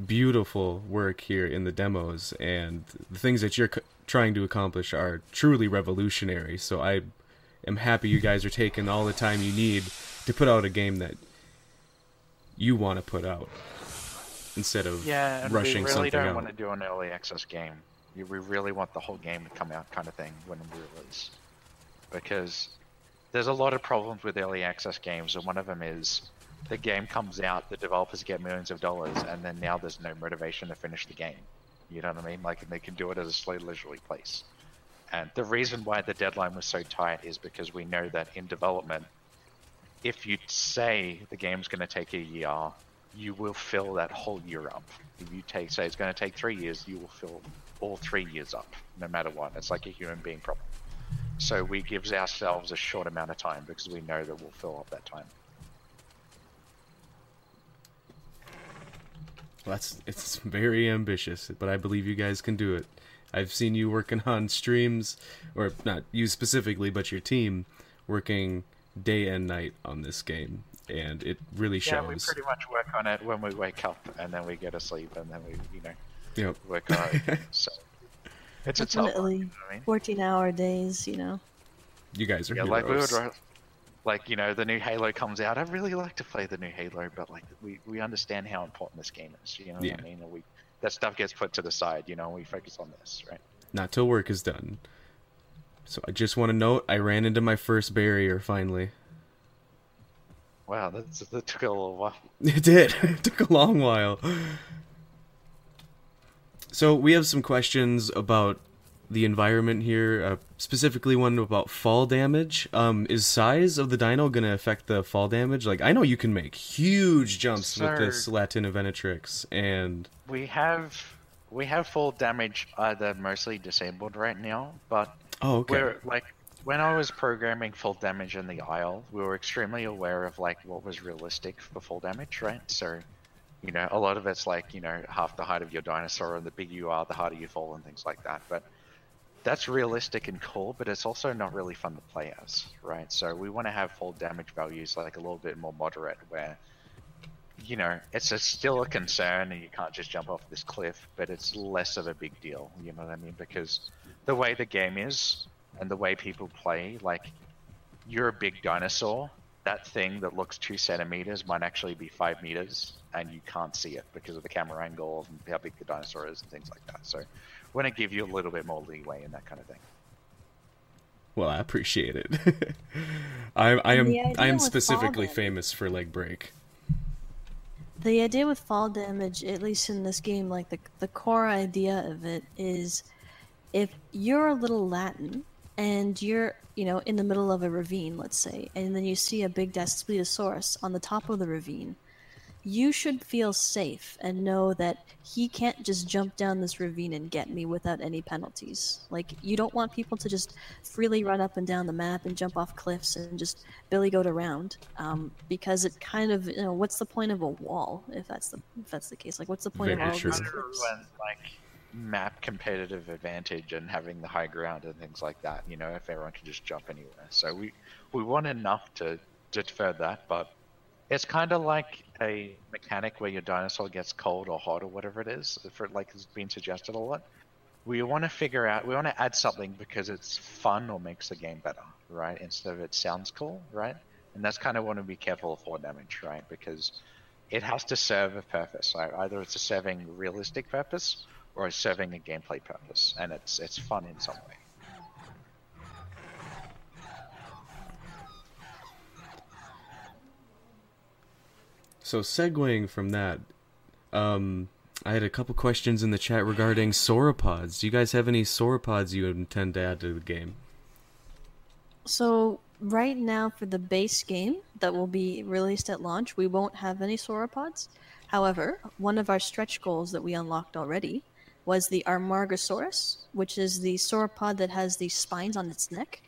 Speaker 2: beautiful work here in the demos, and the things that you're c- trying to accomplish are truly revolutionary. So I am happy you guys are taking all the time you need to put out a game that you want to put out instead of
Speaker 3: Yeah,
Speaker 2: rushing
Speaker 3: we really
Speaker 2: something
Speaker 3: don't
Speaker 2: out.
Speaker 3: want to do an early access game. We we really want the whole game to come out, kind of thing, when we release, because there's a lot of problems with early access games, and one of them is the game comes out, the developers get millions of dollars, and then now there's no motivation to finish the game. You know what I mean? Like they can do it at a slow, leisurely pace. And the reason why the deadline was so tight is because we know that in development, if you say the game's going to take a year, you will fill that whole year up. If you take, say it's going to take three years, you will fill all three years up, no matter what. It's like a human being problem. So we give ourselves a short amount of time because we know that we'll fill up that time.
Speaker 2: Well, that's it's very ambitious, but I believe you guys can do it. I've seen you working on streams, or not you specifically, but your team working day and night on this game, and it really shows.
Speaker 3: Yeah, we pretty much work on it when we wake up, and then we go to sleep, and then we, you know,
Speaker 2: Yep.
Speaker 3: work on it. <laughs> so it's a tough one, you know I mean?
Speaker 1: 14 hour days, you know.
Speaker 2: You guys are
Speaker 3: Yeah, like we would,
Speaker 2: heroes.
Speaker 3: ra- like you know, the new Halo comes out. I really like to play the new Halo, but like we, we understand how important this game is. You know what
Speaker 2: Yeah.
Speaker 3: I mean? And we that stuff gets put to the side. You know, we focus on this, right?
Speaker 2: Not till work is done. So I just want to note I ran into my first barrier finally.
Speaker 3: Wow, that's, that took a little while. <laughs>
Speaker 2: It did. <laughs> It took a long while. So we have some questions about the environment here, uh, specifically one about fall damage. Um, is size of the dino going to affect the fall damage? Like, I know you can make huge jumps with this
Speaker 3: Sir.
Speaker 2: Latenivenatrix, and
Speaker 3: We have we have fall damage either mostly disabled right now, but
Speaker 2: oh, okay,
Speaker 3: we're like when I was programming fall damage in the Isle, we were extremely aware of like what was realistic for fall damage, right? So, you know, a lot of it's like you know half the height of your dinosaur, and the bigger you are, the harder you fall, and things like that. But that's realistic and cool, but it's also not really fun to play as, right? So we want to have fall damage values like a little bit more moderate, where you know it's a, still a concern, and you can't just jump off this cliff, but it's less of a big deal. You know what I mean? Because the way the game is and the way people play, like you're a big dinosaur. That thing that looks two centimeters might actually be five meters, and you can't see it because of the camera angle and how big the dinosaur is and things like that. So, want to give you a little bit more leeway in that kind of thing.
Speaker 2: well, I appreciate it. <laughs> I, I am I am specifically
Speaker 1: damage-
Speaker 2: famous for leg break.
Speaker 1: The idea with fall damage, at least in this game, like the the core idea of it is, if you're a little Latin and you're you know in the middle of a ravine, let's say, and then you see a big Daspletosaurus on the top of the ravine, you should feel safe and know that he can't just jump down this ravine and get me without any penalties. Like you don't want people to just freely run up and down the map and jump off cliffs and just billy goat around, um, because it kind of you know what's the point of a wall if that's the if that's the case? Like what's the point
Speaker 2: Very
Speaker 1: of all
Speaker 2: true.
Speaker 1: these cliffs?
Speaker 3: when, like map competitive advantage and having the high ground and things like that. You know, if everyone can just jump anywhere. So we we want enough to deter that, but it's kind of like a mechanic where your dinosaur gets cold or hot or whatever it is. For like it's been suggested a lot. We want to figure out. We want to add something because it's fun or makes the game better, right? Instead of it sounds cool, right? And that's kind of want to be careful of for damage, right? Because it has to serve a purpose. Like either it's a serving realistic purpose or it's serving a gameplay purpose, and it's it's fun in some way.
Speaker 2: So segueing from that, um, I had a couple questions in the chat regarding sauropods. Do you guys have any sauropods you intend to add to the game?
Speaker 1: So right now for the base game that will be released at launch, we won't have any sauropods. However, one of our stretch goals that we unlocked already was the Amargasaurus, which is the sauropod that has the spines on its neck.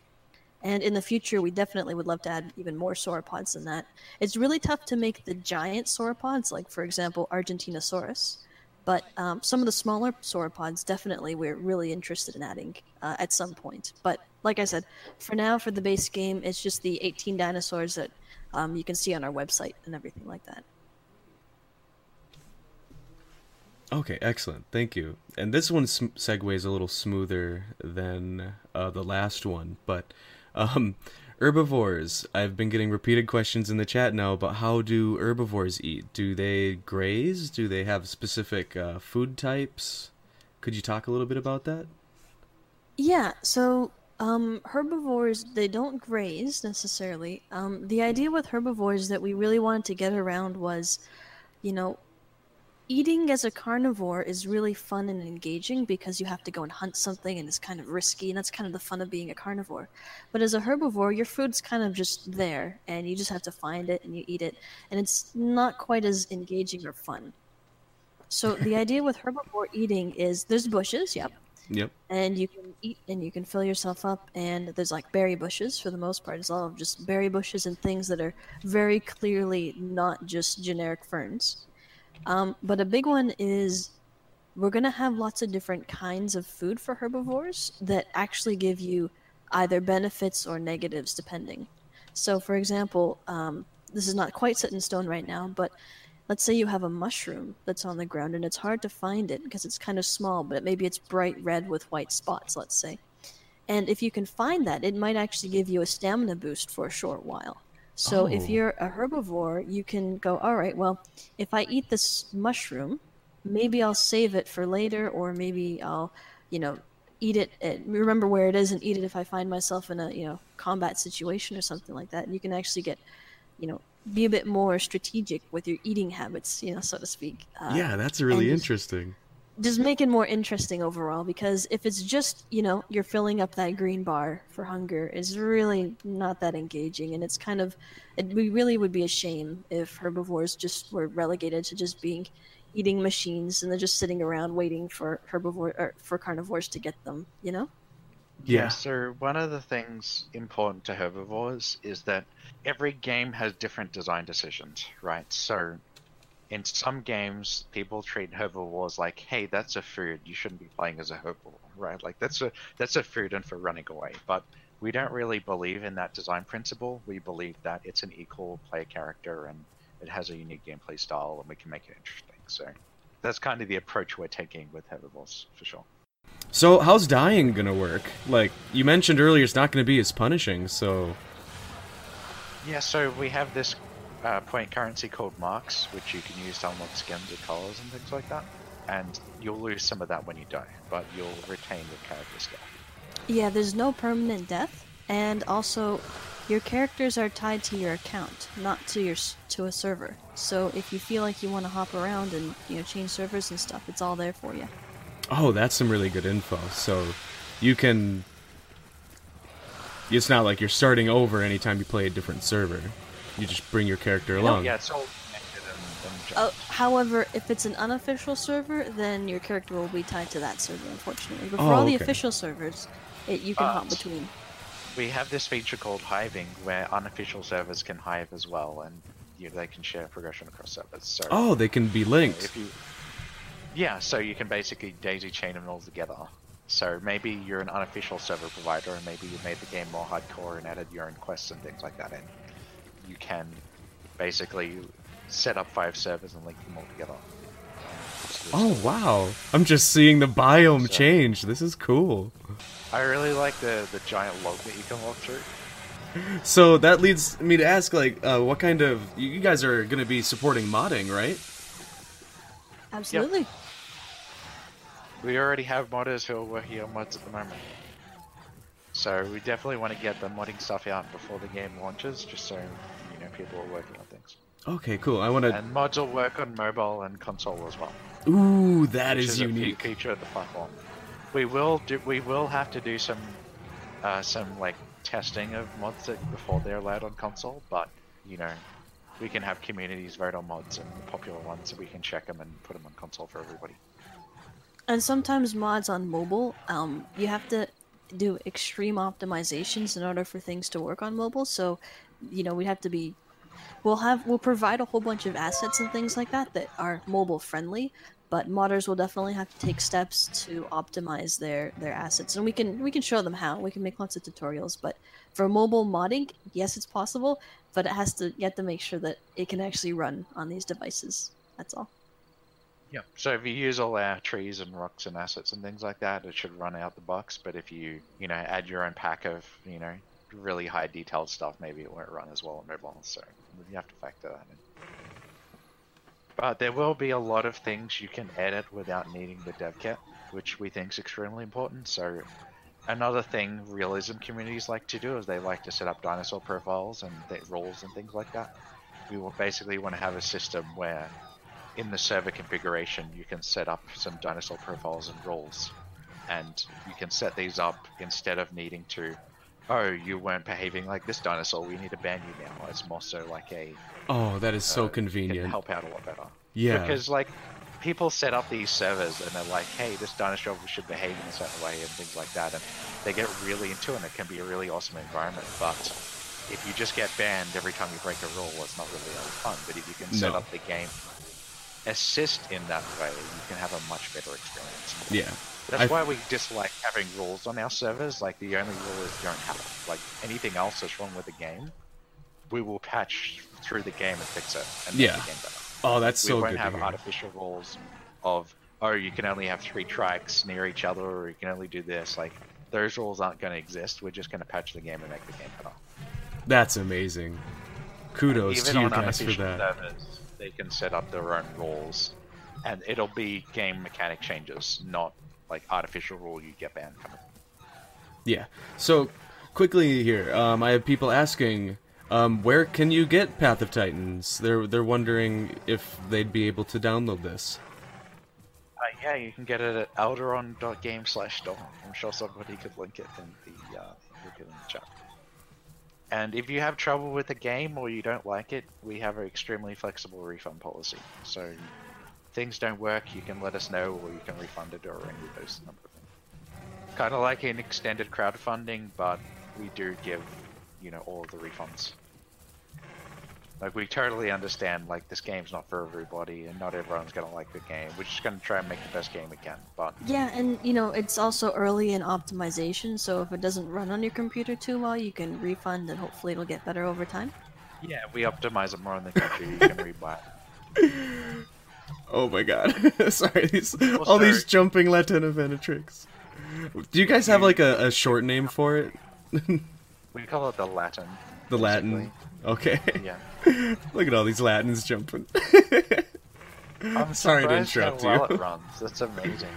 Speaker 1: And in the future, we definitely would love to add even more sauropods than that. It's really tough to make the giant sauropods, like for example Argentinosaurus, but um, some of the smaller sauropods definitely we're really interested in adding uh, at some point. But like I said, for now, for the base game, it's just the 18 dinosaurs that um, you can see on our website and everything like that.
Speaker 2: Okay, excellent. Thank you. And this one sm- segues a little smoother than uh, the last one, but um, herbivores. I've been getting repeated questions in the chat now about how do herbivores eat? Do they graze? Do they have specific uh, food types? Could you talk a little bit about that?
Speaker 1: Yeah, so um, herbivores, they don't graze necessarily. Um, the idea with herbivores that we really wanted to get around was, you know, eating as a carnivore is really fun and engaging because you have to go and hunt something and it's kind of risky and that's kind of the fun of being a carnivore. But as a herbivore, your food's kind of just there and you just have to find it and you eat it and it's not quite as engaging or fun. So the <laughs> idea with herbivore eating is there's bushes, yep.
Speaker 2: Yep.
Speaker 1: And you can eat and you can fill yourself up and there's like berry bushes for the most part. It's all just berry bushes and things that are very clearly not just generic ferns. Um, but a big one is we're going to have lots of different kinds of food for herbivores that actually give you either benefits or negatives depending. So, for example, um, this is not quite set in stone right now, but let's say you have a mushroom that's on the ground and it's hard to find it because it's kind of small, but maybe it's bright red with white spots, let's say. And if you can find that, it might actually give you a stamina boost for a short while. So if
Speaker 2: Oh.
Speaker 1: you're a herbivore, you can go, all right, well, if I eat this mushroom, maybe I'll save it for later, or maybe I'll, you know, eat it, at, remember where it is and eat it if I find myself in a, you know, combat situation or something like that. And you can actually get, you know, be a bit more strategic with your eating habits, you know, so to speak. Uh,
Speaker 2: yeah, that's really interesting.
Speaker 1: Just make it more interesting overall because if it's just you know you're filling up that green bar for hunger is really not that engaging and it's kind of it we really would be a shame if herbivores just were relegated to just being eating machines and they're just sitting around waiting for herbivore or for carnivores to get them you know
Speaker 2: Yeah.
Speaker 3: So one of the things important to herbivores is that every game has different design decisions, right? So in some games, people treat herbivores like, "Hey, that's a food. You shouldn't be playing as a herbivore, right? Like that's a that's a food and for running away." But we don't really believe in that design principle. We believe that it's an equal player character and it has a unique gameplay style, and we can make it interesting. So that's kind of the approach we're taking with herbivores, for sure.
Speaker 2: So, how's dying gonna work? Like you mentioned earlier, it's not gonna be as punishing. So,
Speaker 3: Yeah, so we have this uh, point currency called marks, which you can use to unlock skins or colors and things like that. And you'll lose some of that when you die, but you'll retain your character skill.
Speaker 1: yeah there's no permanent death and also your characters are tied to your account not to your to a server so if you feel like you want to hop around and you know change servers and stuff it's all there for you
Speaker 2: oh, that's some really good info. So, you can. It's not like you're starting over anytime you play a different server. You just bring your character along.
Speaker 3: Yeah, it's all connected and, and
Speaker 1: Oh,
Speaker 3: jumped.
Speaker 1: however, if it's an unofficial server, then your character will be tied to that server, unfortunately. But for
Speaker 2: Oh,
Speaker 1: all the official servers, it, you can hop between.
Speaker 3: We have this feature called hiving, where unofficial servers can hive as well, and you, they can share progression across servers. So
Speaker 2: Oh, they can be linked.
Speaker 3: if you, yeah, so you can basically daisy chain them all together. So maybe you're an unofficial server provider, and maybe you made the game more hardcore and added your own quests and things like that in. You can basically set up five servers and link them all together.
Speaker 2: Oh wow! I'm just seeing the biome
Speaker 3: So-
Speaker 2: change. This is cool.
Speaker 3: I really like the the giant log that you can walk through.
Speaker 2: So that leads me to ask, like, uh, what kind of you guys are going to be supporting modding, right?
Speaker 1: Absolutely.
Speaker 3: We already have modders who are working on mods at the moment. So we definitely want to get the modding stuff out before the game launches, just so you know people are working on things.
Speaker 2: Okay, cool. I want to.
Speaker 3: And mods will work on mobile and console as well.
Speaker 2: Ooh, that
Speaker 3: which
Speaker 2: is
Speaker 3: a fe-
Speaker 2: unique.
Speaker 3: feature of the platform. We will do. We will have to do some, uh, some like testing of mods that before they're allowed on console. But you know, we can have communities vote on mods and the popular ones, so we can check them and put them on console for everybody.
Speaker 1: And sometimes mods on mobile, um, you have to do extreme optimizations in order for things to work on mobile. So, you know, we have to be. We'll have we'll provide a whole bunch of assets and things like that that are mobile friendly, but modders will definitely have to take steps to optimize their their assets, and we can we can show them how. We can make lots of tutorials, but for mobile modding, yes, it's possible, but it has to you have to make sure that it can actually run on these devices. That's all.
Speaker 3: Yep. So if you use all our trees and rocks and assets and things like that, it should run out the box. But if you, you know, add your own pack of, you know, really high detailed stuff, maybe it won't run as well on mobile. So you have to factor that in. But there will be a lot of things you can edit without needing the dev kit, which we think is extremely important. So another thing realism communities like to do is they like to set up dinosaur profiles and th- roles and things like that. We will basically want to have a system where in the server configuration you can set up some dinosaur profiles and roles and you can set these up instead of needing to oh you weren't behaving like this dinosaur we need to ban you now it's more so like a
Speaker 2: Oh, that is so
Speaker 3: uh, can
Speaker 2: convenient.
Speaker 3: help out a lot better
Speaker 2: Yeah.
Speaker 3: because like people set up these servers and they're like, hey, this dinosaur should behave in a certain way and things like that, and they get really into it. and It can be a really awesome environment, but if you just get banned every time you break a rule, it's not really fun. But if you can set
Speaker 2: No.
Speaker 3: up the game, assist in that way, you can have a much better experience.
Speaker 2: yeah.
Speaker 3: That's
Speaker 2: I-
Speaker 3: why we dislike having rules on our servers. Like the only rule is don't have it. Like anything else that's wrong with the game, we will patch through the game and fix it and make
Speaker 2: Yeah.
Speaker 3: the game better
Speaker 2: Oh, that's
Speaker 3: we
Speaker 2: so
Speaker 3: won't
Speaker 2: good to
Speaker 3: have
Speaker 2: hear.
Speaker 3: artificial rules of oh you can only have three tracks near each other or you can only do this like those rules aren't going to exist we're just going to patch the game and make the game better
Speaker 2: That's amazing. Kudos
Speaker 3: even
Speaker 2: to you
Speaker 3: on
Speaker 2: guys for that.
Speaker 3: servers they can set up their own rules and it'll be game mechanic changes not like artificial rule you get banned from it
Speaker 2: Yeah. So quickly here, um, I have people asking, um, where can you get Path of Titans? They're they're wondering if they'd be able to download this.
Speaker 3: uh, yeah you can get it at alderon.game slash store i'm sure somebody could link it in the uh, link it in the chat And if you have trouble with the game or you don't like it, we have an extremely flexible refund policy. So things don't work, you can let us know or you can refund it or any of those number of things. Kind of like an extended crowdfunding, but we do give, you know, all of the refunds. Like we totally understand like this game's not for everybody and not everyone's gonna like the game. We're just gonna try and make the best game we can. But
Speaker 1: Yeah, and you know, it's also early in optimization, so if it doesn't run on your computer too well, you can refund and hopefully it'll get better over time.
Speaker 3: yeah, we optimize it more in the country, you can rebuy it. <laughs>
Speaker 2: Oh my god. <laughs> Sorry, these, all these
Speaker 3: sorry.
Speaker 2: jumping Latenivenatrix. Do you guys have like a, a short name for it? <laughs>
Speaker 3: We call it the Latin.
Speaker 2: The Latin. Okay.
Speaker 3: Yeah. <laughs>
Speaker 2: Look at all these Latins jumping. <laughs>
Speaker 3: I'm
Speaker 2: Sorry to
Speaker 3: surprised how
Speaker 2: interrupt
Speaker 3: well
Speaker 2: you.
Speaker 3: it <laughs> runs. That's amazing.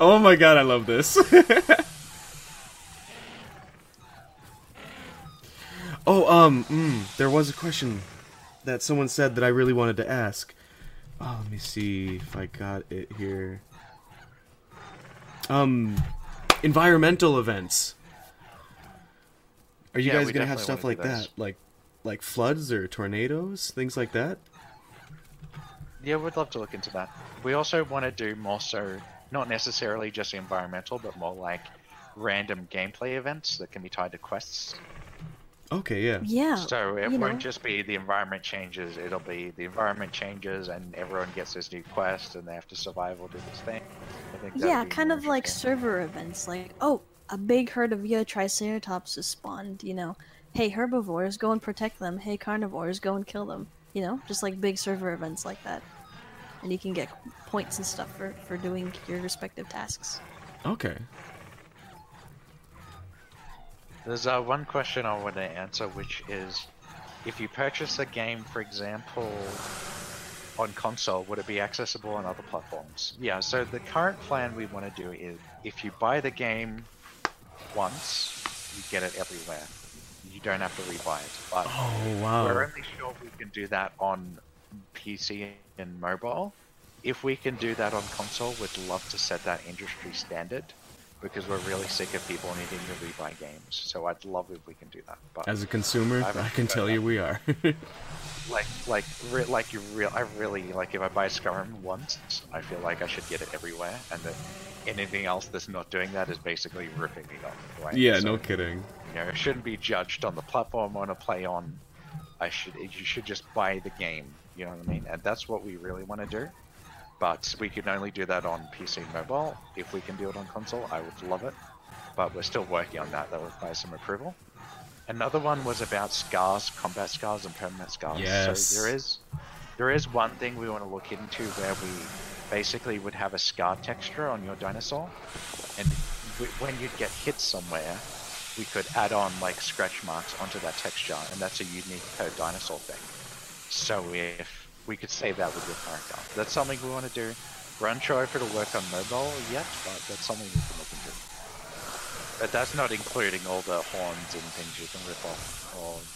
Speaker 2: oh my god, I love this. oh, um, mm, there was a question that someone said that I really wanted to ask. Oh, let me see if I got it here. Um, environmental events. Are you
Speaker 3: Yeah,
Speaker 2: guys gonna have stuff like that, like, like floods or tornadoes, things like that?
Speaker 3: Yeah, we'd love to look into that. We also want to do more so, not necessarily just environmental, but more like random gameplay events that can be tied to quests.
Speaker 2: Okay, yeah.
Speaker 1: Yeah.
Speaker 3: So it won't
Speaker 1: know.
Speaker 3: just be the environment changes, it'll be the environment changes and everyone gets this new quest and they have to survive or do this thing. I think
Speaker 1: Yeah, kind of like server events, like, oh, a big herd of Eotriceratops has spawned, you know. Hey, herbivores, go and protect them. Hey, carnivores, go and kill them. You know, just like big server events like that. And you can get points and stuff for, for doing your respective tasks.
Speaker 2: Okay.
Speaker 3: There's uh, one question I want to answer, which is if you purchase a game, for example, on console, would it be accessible on other platforms? Yeah, so the current plan we want to do is if you buy the game once, you get it everywhere. You don't have to rebuy it. But
Speaker 2: Oh wow.
Speaker 3: we're only sure we can do that on PC and mobile. If we can do that on console, we'd love to set that industry standard because we're really sick of people needing to rebuy games. So I'd love if we can do that. But
Speaker 2: As a consumer,
Speaker 3: I
Speaker 2: I can tell
Speaker 3: that.
Speaker 2: you we are. <laughs>
Speaker 3: like, like, re- like you real, I really like if I buy Skyrim once, I feel like I should get it everywhere, and that anything else that's not doing that is basically ripping me off. Right?
Speaker 2: yeah,
Speaker 3: So,
Speaker 2: no kidding.
Speaker 3: You know, it shouldn't be judged on the platform I want to play on. I should, you should just buy the game. You know what I mean? And that's what we really want to do. But we can only do that on PC and mobile. If we can do it on console, I would love it. But we're still working on that. That requires some approval. Another one was about scars, combat scars, and permanent scars.
Speaker 2: Yes.
Speaker 3: So there is, there is one thing we want to look into where we basically would have a scar texture on your dinosaur, and when you'd get hit somewhere, we could add on like scratch marks onto that texture, and that's a unique per dinosaur thing. So if we could save that with your character, that's something we want to do. We're unsure if it'll work on mobile yet, but that's something we can look into. But that's not including all the horns and things you can rip off, or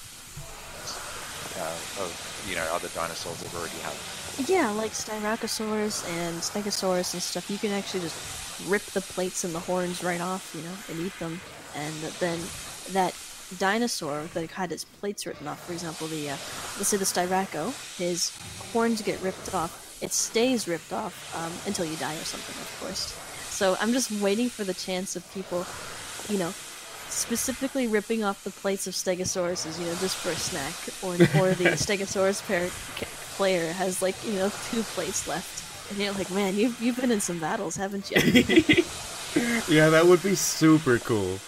Speaker 3: uh, of you know other dinosaurs that already have.
Speaker 1: Yeah, like Styracosaurus and Stegosaurus and stuff, you can actually just rip the plates and the horns right off, you know, and eat them. And then that dinosaur that had its plates written off, for example, the uh, let's say the Styraco, his horns get ripped off. It stays ripped off um, until you die or something, of course. So I'm just waiting for the chance of people, you know, specifically ripping off the plates of Stegosauruses, you know, just for a snack, or or the <laughs> Stegosaurus pair, player has like you know two plates left, and you're like, man, you've you've been in some battles, haven't you? <laughs>
Speaker 2: yeah, that would be super cool.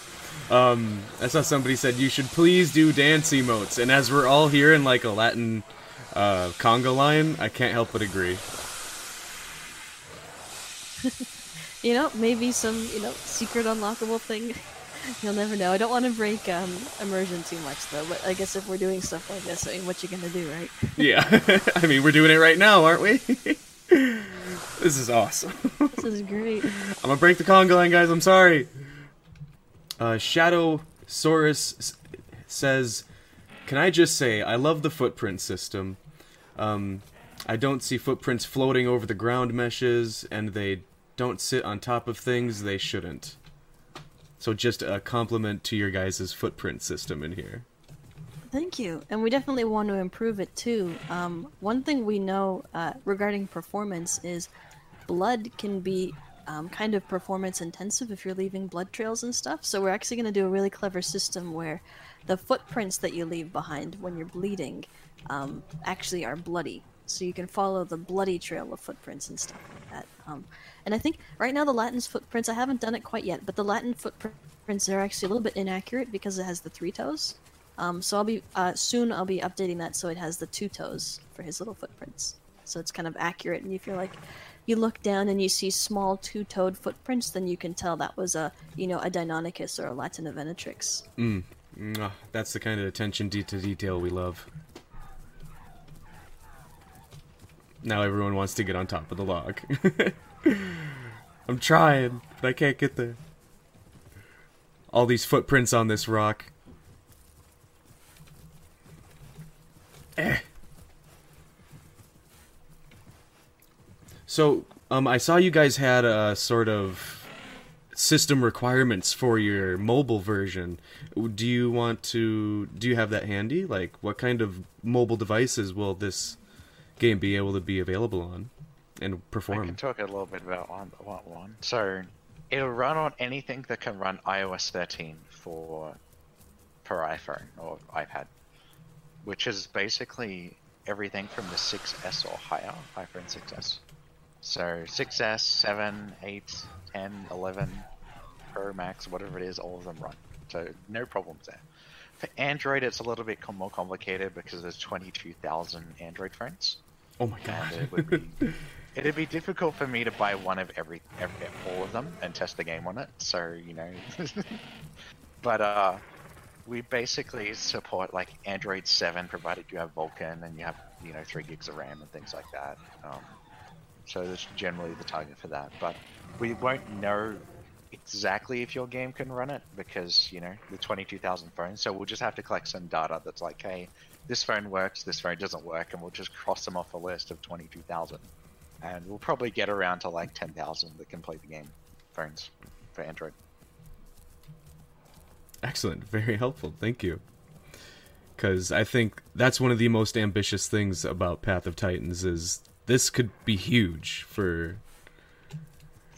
Speaker 2: Um, I saw somebody said you should please do dance emotes, and as we're all here in like a Latin uh, conga line, I can't help but agree. <laughs>
Speaker 1: you know, maybe some you know secret unlockable thing. You'll never know. I don't want to break um, immersion too much though, but I guess if we're doing stuff like this, I mean, what you gonna do, right?
Speaker 2: Yeah, <laughs> I mean we're doing it right now, aren't we? <laughs> this is awesome.
Speaker 1: This is great. <laughs>
Speaker 2: I'm gonna break the conga line, guys. I'm sorry. Uh, Shadow Saurus says, "Can I just say I love the footprint system. Um, I don't see footprints floating over the ground meshes, and they don't sit on top of things they shouldn't. So just a compliment to your guys' footprint system in here.
Speaker 1: Thank you, and we definitely want to improve it too. Um, one thing we know uh, regarding performance is blood can be um, kind of performance intensive if you're leaving blood trails and stuff. So we're actually going to do a really clever system where the footprints that you leave behind when you're bleeding um, actually are bloody. So you can follow the bloody trail of footprints and stuff like that. And I think right now the Latin's footprints, I haven't done it quite yet, but the Latin footprints are actually a little bit inaccurate because it has the three toes. Um, so I'll be uh, soon. I'll be updating that so it has the two toes for his little footprints. So it's kind of accurate. And if you're like, you look down and you see small two-toed footprints, then you can tell that was a you know a Deinonychus or a Latenivenatrix.
Speaker 2: Mwah, that's the kind of attention to detail we love. Now everyone wants to get on top of the log. <laughs> I'm trying, but I can't get there. All these footprints on this rock. Eh. So, um, I saw you guys had a sort of system requirements for your mobile version. Do you want to? Do you have that handy? Like, what kind of mobile devices will this game be able to be available on and perform.
Speaker 3: I can talk a little bit about on what one. So it'll run on anything that can run iOS 13 for per iPhone or iPad, which is basically everything from the 6S or higher, iPhone 6S. So 6S, 7, 8, 10, 11, Pro Max, whatever it is, all of them run. So no problems there. For Android, it's a little bit more complicated because there's 22,000 Android phones
Speaker 2: oh my god!
Speaker 3: it would be <laughs> it'd be difficult for me to buy one of every, every all of them and test the game on it. So you know, <laughs> but uh, we basically support like Android seven, provided you have Vulkan and you have you know three gigs of RAM and things like that. Um, so that's generally the target for that. But we won't know exactly if your game can run it because you know the 22,000 phones. So we'll just have to collect some data that's like, hey, this phone works, this phone doesn't work, and we'll just cross them off a list of 22,000. And we'll probably get around to like 10,000 that can play the game phones for Android.
Speaker 2: Excellent, very helpful. Thank you. Because I think that's one of the most ambitious things about Path of Titans is this could be huge for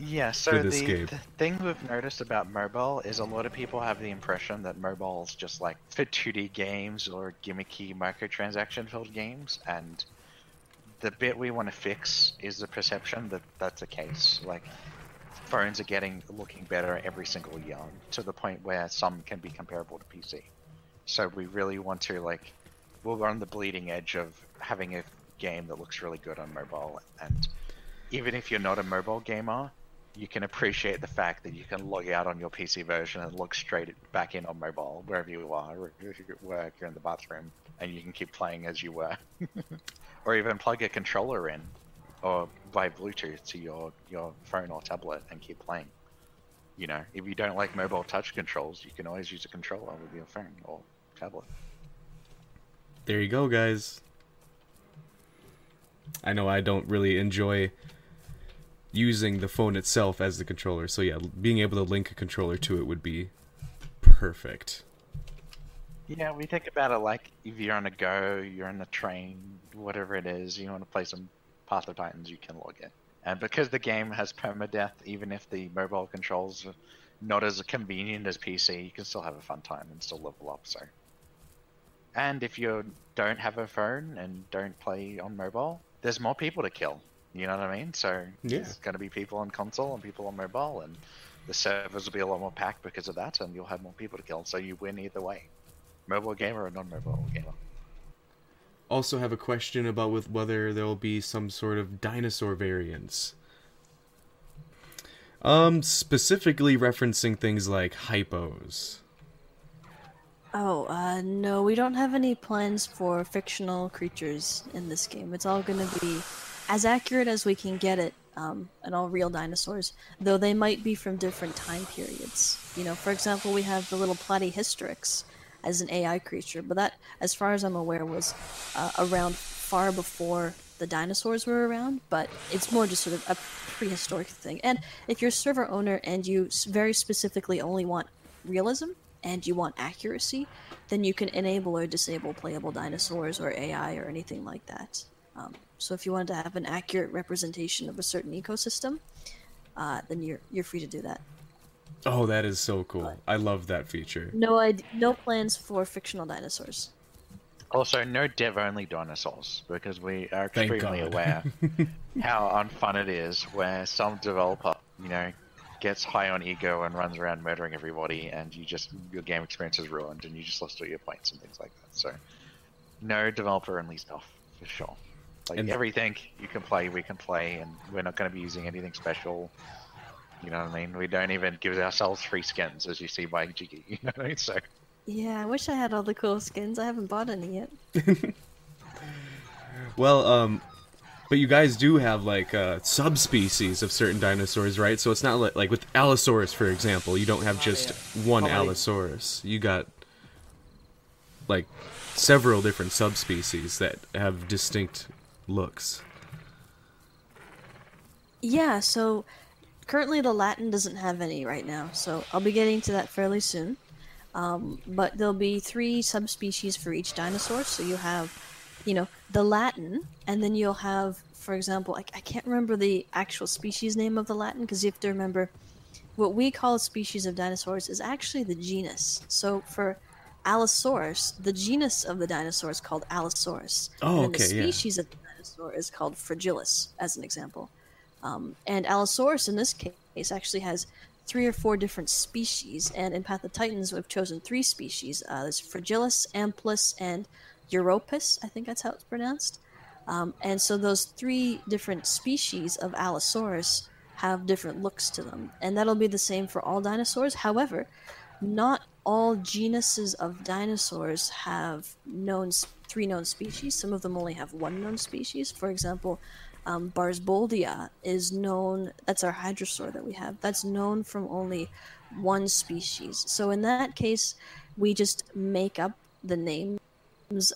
Speaker 3: Yeah, so the, the thing we've noticed about mobile is a lot of people have the impression that mobile is just like for 2D games or gimmicky microtransaction filled games, and the bit we want to fix is the perception that that's the case. Like, phones are getting looking better every single year to the point where some can be comparable to PC. So we really want to like, we're on the bleeding edge of having a game that looks really good on mobile. And even if you're not a mobile gamer, you can appreciate the fact that you can log out on your PC version and log straight back in on mobile wherever you are, if you're at work, you're in the bathroom, and you can keep playing as you were. <laughs> or even plug a controller in, or by Bluetooth to your your phone or tablet and keep playing. You know, if you don't like mobile touch controls, you can always use a controller with your phone or tablet.
Speaker 2: There you go, guys. I know I don't really enjoy using the phone itself as the controller, so yeah, being able to link a controller to it would be perfect.
Speaker 3: Yeah, we think about it like if you're on a go, you're on the train, whatever it is, you want to play some Path of Titans, you can log in. And because the game has permadeath, even if the mobile controls are not as convenient as PC, you can still have a fun time and still level up. So, and if you don't have a phone and don't play on mobile, there's more people to kill. You know what I mean? So
Speaker 2: Yeah.
Speaker 3: there's going to be people on console and people on mobile, and the servers will be a lot more packed because of that, and you'll have more people to kill. So you win either way, mobile gamer or non-mobile gamer.
Speaker 2: Also, have a question about with whether there will be some sort of dinosaur variants. Um, specifically referencing things like hypos.
Speaker 1: Oh, uh, no, we don't have any plans for fictional creatures in this game. It's all gonna be as accurate as we can get it, um, and all real dinosaurs, though they might be from different time periods. You know, for example, we have the little Platyhystrix as an AI creature, but that, as far as I'm aware, was uh, around far before the dinosaurs were around, but it's more just sort of a prehistoric thing. And if you're a server owner and you very specifically only want realism and you want accuracy, then you can enable or disable playable dinosaurs or AI or anything like that. Um, so if you wanted to have an accurate representation of a certain ecosystem, uh, then you're you're free to do that.
Speaker 2: Oh, that is so cool. I love that feature.
Speaker 1: No, id- no plans for fictional dinosaurs.
Speaker 3: Also, no dev-only dinosaurs because we are extremely aware <laughs> how unfun it is where some developer, you know, gets high on ego and runs around murdering everybody, and you just your game experience is ruined, and you just lost all your points and things like that. So, no developer-only stuff for sure. Like
Speaker 2: And-
Speaker 3: everything you can play, we can play, and we're not going to be using anything special. You know what I mean? We don't even give ourselves free skins, as you see by Jiggy. <laughs> You know what I mean? So.
Speaker 1: Yeah, I wish I had all the cool skins. I haven't bought any yet. <laughs>
Speaker 2: Well, um, but you guys do have like uh, subspecies of certain dinosaurs, right? So it's not like, like with Allosaurus, for example, you don't have just one
Speaker 3: Probably.
Speaker 2: Allosaurus. You got like several different subspecies that have distinct looks.
Speaker 1: Yeah, so currently the Latin doesn't have any right now, so I'll be getting to that fairly soon. Um, but there'll be three subspecies for each dinosaur, so you have, you know, the Latin, and then you'll have, for example, I, I can't remember the actual species name of the Latin because you have to remember what we call a species of dinosaurs is actually the genus. So for Allosaurus, the genus of the dinosaur is called Allosaurus.
Speaker 2: Oh,
Speaker 1: and
Speaker 2: okay,
Speaker 1: the
Speaker 2: yeah.
Speaker 1: species of the dinosaur is called Fragilis, as an example. Um, and Allosaurus, in this case, actually has three or four different species. And in Path of Titans, we've chosen three species. Uh, there's Fragilis, Amplus, and Europus. I think that's how it's pronounced. Um, and so those three different species of Allosaurus have different looks to them. And that'll be the same for all dinosaurs. However, not all genuses of dinosaurs have known three known species. Some of them only have one known species. For example, um, Barsboldia is known. That's our hadrosaur that we have. That's known from only one species. So in that case, we just make up the names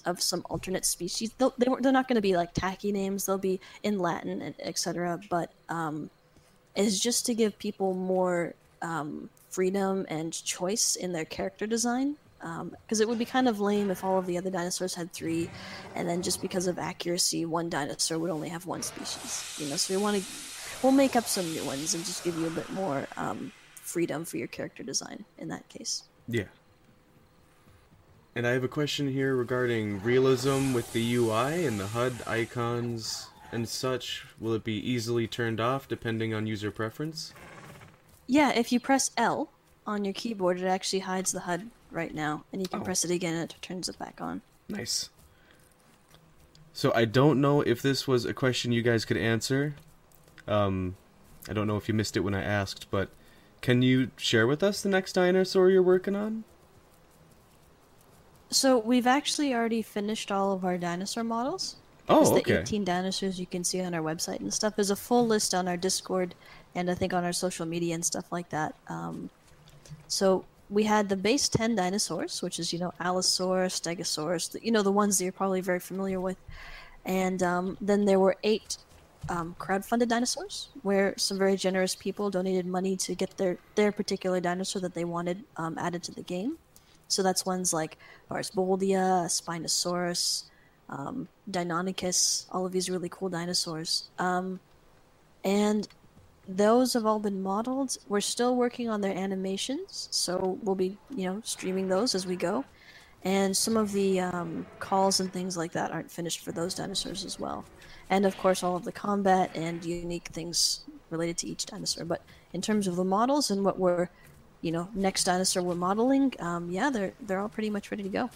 Speaker 1: of some alternate species. they'll, they, they're not going to be like tacky names. They'll be in Latin, etc. But um, is just to give people more um, freedom and choice in their character design. Because it would be kind of lame if all of the other dinosaurs had three, and then just because of accuracy, one dinosaur would only have one species. You know, so we want to, we'll make up some new ones and just give you a bit more um, freedom for your character design in that case.
Speaker 2: Yeah. And I have a question here regarding realism with the UI and the HUD icons and such. Will it be easily turned off depending on user preference?
Speaker 1: Yeah, if you press L on your keyboard, it actually hides the HUD right now, and you can
Speaker 2: Oh.
Speaker 1: press it again and it turns it back on.
Speaker 2: Nice. So I don't know if this was a question you guys could answer. Um, I don't know if you missed it when I asked, but can you share with us the next dinosaur you're working on?
Speaker 1: So we've actually already finished all of our dinosaur models.
Speaker 2: Oh,
Speaker 1: It's the 18 dinosaurs you can see on our website and stuff. There's a full list on our Discord and I think on our social media and stuff like that. Um, so we had the base 10 dinosaurs, which is, you know, Allosaurus, Stegosaurus, you know, the ones that you're probably very familiar with. And um, then there were eight um, crowdfunded dinosaurs, where some very generous people donated money to get their, their particular dinosaur that they wanted um, added to the game. So that's ones like Barsboldia, Spinosaurus, um, Deinonychus, all of these really cool dinosaurs. Um, and those have all been modeled. We're still working on their animations, so we'll be, you know, streaming those as we go. And some of the um, calls and things like that aren't finished for those dinosaurs as well. And of course, all of the combat and unique things related to each dinosaur. But in terms of the models and what we're, you know, next dinosaur we're modeling, um, yeah, they're they're all pretty much ready to go.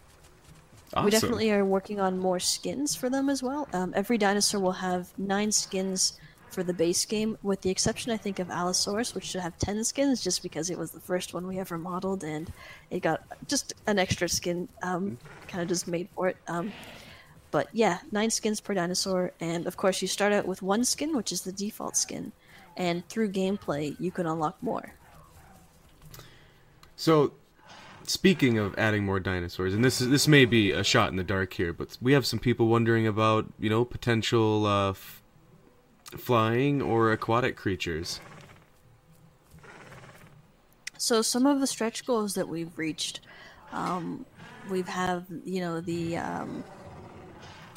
Speaker 2: Awesome.
Speaker 1: We definitely are working on more skins for them as well. Um, every dinosaur will have nine skins for the base game, with the exception, I think, of Allosaurus, which should have ten skins, just because it was the first one we ever modeled, and it got just an extra skin, um, kind of just made for it. Um, but yeah, nine skins per dinosaur, and of course, you start out with one skin, which is the default skin, and through gameplay, you can unlock more.
Speaker 2: So, speaking of adding more dinosaurs, and this is this may be a shot in the dark here, but we have some people wondering about you know potential uh, flying or aquatic creatures.
Speaker 1: So some of the stretch goals that we've reached, um, we've have you know the um,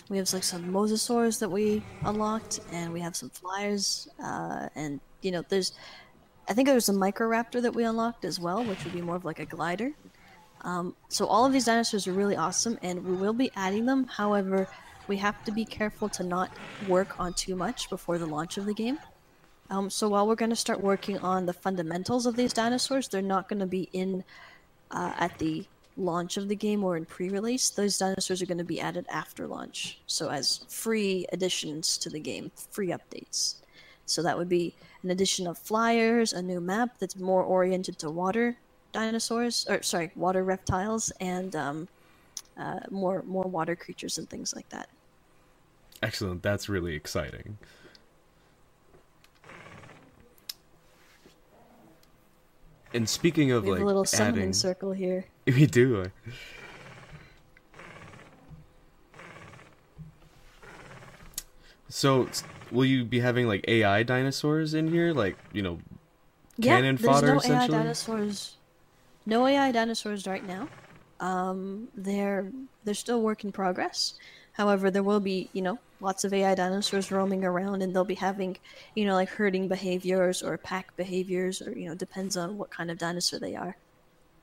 Speaker 1: we have like some mosasaurs that we unlocked, and we have some flyers, uh, and you know there's I think there's a microraptor that we unlocked as well, which would be more of like a glider. Um, so all of these dinosaurs are really awesome, and we will be adding them. However, we have to be careful to not work on too much before the launch of the game. Um, so while we're going to start working on the fundamentals of these dinosaurs, they're not going to be in uh, at the launch of the game or in pre-release. Those dinosaurs are going to be added after launch, so as free additions to the game, free updates. So that would be an addition of flyers, a new map that's more oriented to water dinosaurs, or sorry, water reptiles, and um, uh, more more water creatures and things like that.
Speaker 2: Excellent. That's really exciting. And speaking of
Speaker 1: We have
Speaker 2: like
Speaker 1: a little summoning
Speaker 2: adding,
Speaker 1: circle here. <laughs>
Speaker 2: we do. So, will you be having like AI dinosaurs in here, like you know, cannon
Speaker 1: there's
Speaker 2: fodder
Speaker 1: no AI dinosaurs. No AI dinosaurs right now. Um, they're they're still work in progress. However, there will be you know lots of AI dinosaurs roaming around, and they'll be having you know like herding behaviors or pack behaviors, or you know depends on what kind of dinosaur they are.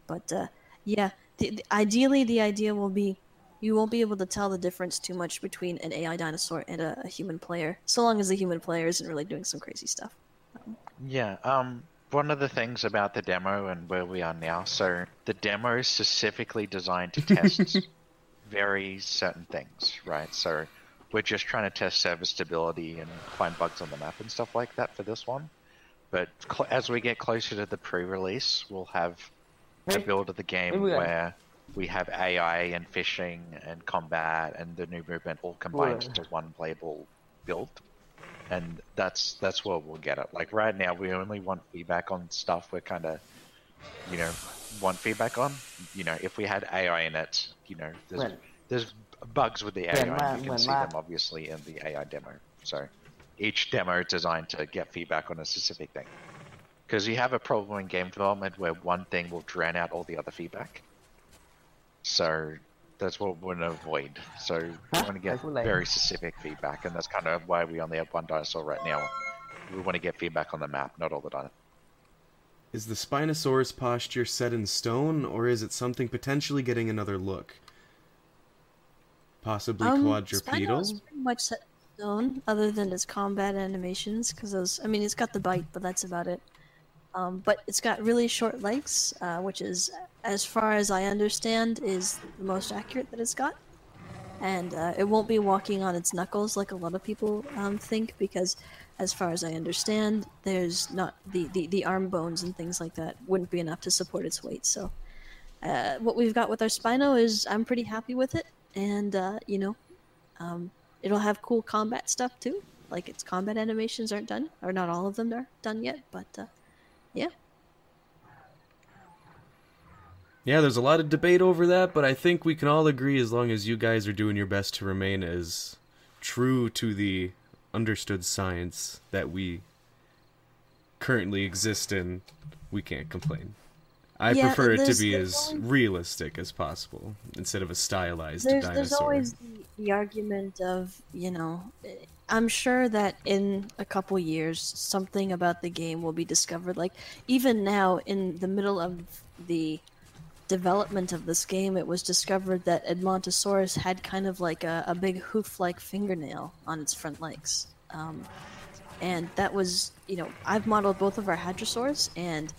Speaker 1: But uh, yeah, the, the, ideally the idea will be you won't be able to tell the difference too much between an AI dinosaur and a, a human player, so long as the human player isn't really doing some crazy stuff.
Speaker 3: Yeah, um, one of the things about the demo and where we are now, so the demo is specifically designed to test <laughs> very certain things, right? So we're just trying to test server stability and find bugs on the map and stuff like that for this one. But cl- as we get closer to the pre-release, we'll have a build of the game
Speaker 4: we
Speaker 3: where we have AI and fishing and combat and the new movement all combined into one playable build and that's that's where we'll get it. Like right now, we only want feedback on stuff we're kind of, you know, want feedback on. You know, if we had AI in it, you know, there's
Speaker 4: When-
Speaker 3: there's bugs with the AI.
Speaker 4: my-
Speaker 3: you can see
Speaker 4: my-
Speaker 3: them obviously in the AI demo. So each demo is designed to get feedback on a specific thing. Because you have a problem in game development where one thing will drown out all the other feedback. So that's what we want to avoid. So we want to get
Speaker 4: I feel like-
Speaker 3: very specific feedback, and that's kind of why we only have one dinosaur right now. We want to get feedback on the map, not all the dinosaurs.
Speaker 2: Is the Spinosaurus posture set in stone, or is it something potentially getting another look? Possibly
Speaker 1: Um,
Speaker 2: quadrupedal.
Speaker 1: Spino's pretty much set in stone, other than its combat animations, because those. I mean, it's got the bite, but that's about it. Um, but it's got really short legs, uh, which is as far as I understand, is the most accurate that it's got. And uh, it won't be walking on its knuckles like a lot of people um, think, because as far as I understand, there's not the, the, the arm bones and things like that wouldn't be enough to support its weight. So, uh, what we've got with our Spino is I'm pretty happy with it, and uh, you know, um, it'll have cool combat stuff too. Like its combat animations aren't done, or not all of them are done yet, but uh, yeah.
Speaker 2: Yeah, there's a lot of debate over that, but I think we can all agree as long as you guys are doing your best to remain as true to the understood science that we currently exist in, we can't complain. I
Speaker 1: Yeah,
Speaker 2: prefer it to be as
Speaker 1: always-
Speaker 2: realistic as possible instead of a stylized
Speaker 1: there's
Speaker 2: dinosaur.
Speaker 1: there's always the, the argument of you know eh, i'm sure that in a couple years something about the game will be discovered like even now in the middle of the development of this game it was discovered that edmontosaurus had kind of like a, a big hoof-like fingernail on its front legs um, and that was you know i've modeled both of our hadrosaurs and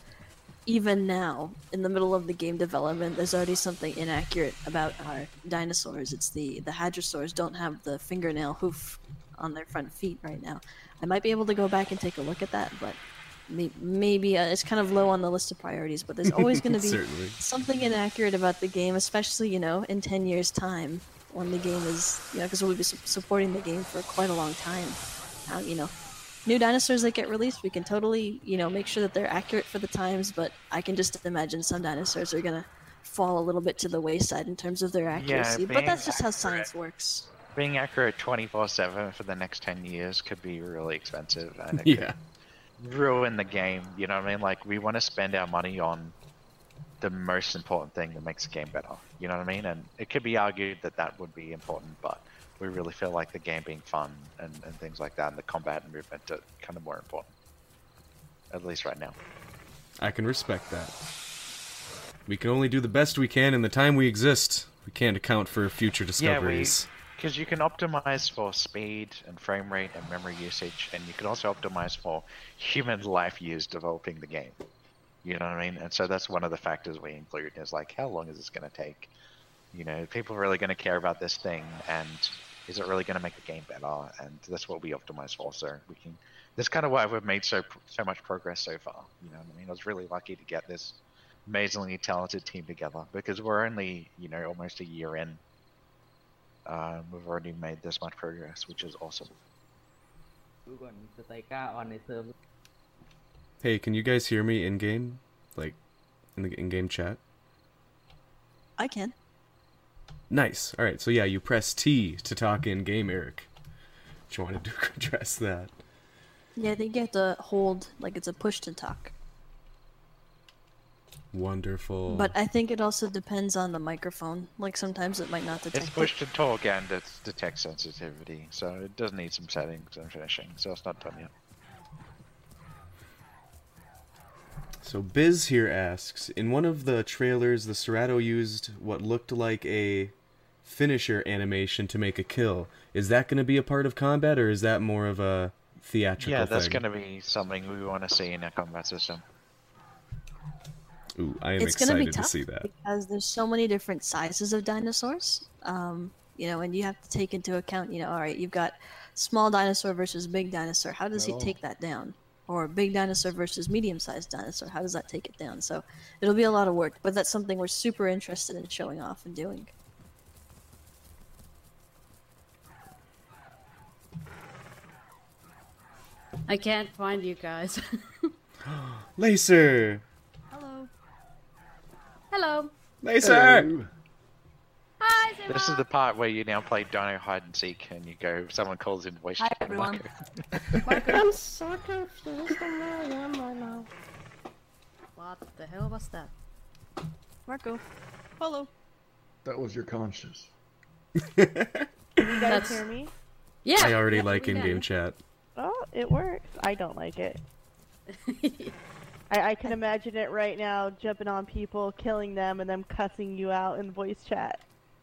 Speaker 1: even now, in the middle of the game development, there's already something inaccurate about our dinosaurs. It's the the hadrosaurs don't have the fingernail hoof on their front feet right now. I might be able to go back and take a look at that, but maybe uh, it's kind of low on the list of priorities. But there's always going <laughs> to be something inaccurate about the game, especially you know in ten years' time when the game is you know because we'll be su- supporting the game for quite a long time. Uh, you know, new dinosaurs that get released, we can totally, you know, make sure that they're accurate for the times, but I can just imagine some dinosaurs are gonna fall a little bit to the wayside in terms of their accuracy. but that's just how science works.
Speaker 3: Being accurate 24 7 for the next 10 years could be really expensive and <laughs> it
Speaker 2: Yeah.
Speaker 3: could ruin the game. You know what I mean? Like, we want to spend our money on the most important thing that makes the game better. You know what I mean? And it could be argued that that would be important, but we really feel like the game being fun and, and things like that and the combat and movement are kind of more important. At least right now.
Speaker 2: I can respect that. We can only do the best we can in the time we exist. We can't account for future discoveries.
Speaker 3: Because you can optimize for speed and frame rate and memory usage, and you can also optimize for human life years developing the game. You know what I mean? And so that's one of the factors we include is like, how long is this going to take? You know, people really going to care about this thing, and is it really going to make the game better? And that's what we optimize for. So we can. That's kind of why we've made so so much progress so far. You know what I mean? I was really lucky to get this amazingly talented team together because we're only you know almost a year in um, we've already made this much progress, which is awesome.
Speaker 2: Hey, can you guys hear me in game? Like, in the in game chat?
Speaker 1: I can.
Speaker 2: Nice. All right. So yeah, you press T to talk in game, Eric. Do you want to <laughs> address that?
Speaker 1: Yeah, they get to hold like it's a push to talk.
Speaker 2: Wonderful.
Speaker 1: But I think it also depends on the microphone. Like sometimes it might not detect
Speaker 3: It's
Speaker 1: it.
Speaker 3: push to talk and it's detect sensitivity, so it does need some settings and finishing. So it's not done yet.
Speaker 2: So Biz here asks, in one of the trailers, the Cerato used what looked like a finisher animation to make a kill. Is that going to be a part of combat, or is that more of a theatrical
Speaker 3: Yeah, that's going to be something we want to see in our combat system.
Speaker 2: Ooh, I am
Speaker 1: it's gonna be tough
Speaker 2: to see that.
Speaker 1: because there's so many different sizes of dinosaurs. Um, you know, and you have to take into account, you know, all right, you've got small dinosaur versus big dinosaur. How does he take that down? Or big dinosaur versus medium-sized dinosaur. How does that take it down? So it'll be a lot of work, but that's something we're super interested in showing off and doing.
Speaker 5: I can't find you guys. <laughs> <gasps>
Speaker 2: Lacer,
Speaker 1: Hello.
Speaker 5: Hello.
Speaker 2: Lacer.
Speaker 5: Hi,
Speaker 3: This is the part where you now play Dino Hide and Seek, and you go. Someone calls in voice.
Speaker 1: Hi,
Speaker 3: chat,
Speaker 1: everyone.
Speaker 3: Marco.
Speaker 5: I'm so confused on where I am right now. What the hell was that?
Speaker 1: Marco. Hello.
Speaker 6: That was your conscience.
Speaker 7: You guys
Speaker 5: That's-
Speaker 7: hear me?
Speaker 5: Yeah.
Speaker 2: I already
Speaker 5: yeah,
Speaker 2: like in-game chat.
Speaker 7: Oh, it works. I don't like it. <laughs> I, I can imagine it right now, jumping on people, killing them, and them cussing you out in voice chat.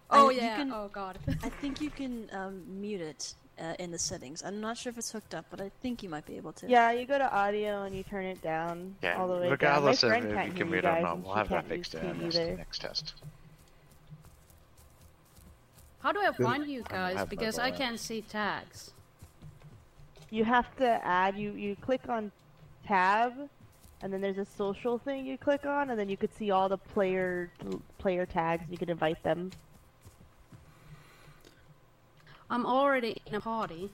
Speaker 5: oh
Speaker 1: I- you
Speaker 5: yeah.
Speaker 1: can-
Speaker 5: Oh god. <laughs>
Speaker 1: I think you can um, mute it uh, in the settings. I'm not sure if it's hooked up, but I think you might be able to.
Speaker 7: Yeah, you go to audio and you turn it down
Speaker 3: Yeah,
Speaker 7: all the way
Speaker 3: regardless
Speaker 7: down.
Speaker 3: of
Speaker 7: My
Speaker 3: if you can
Speaker 7: you
Speaker 3: read or not, we'll have that fixed in our next, next test.
Speaker 5: How do I find you guys?
Speaker 3: have
Speaker 5: Because I can't see tags.
Speaker 7: You have to add you you click on tab, and then there's a social thing you click on, and then you could see all the player player tags. and You could invite them.
Speaker 5: I'm already in a party,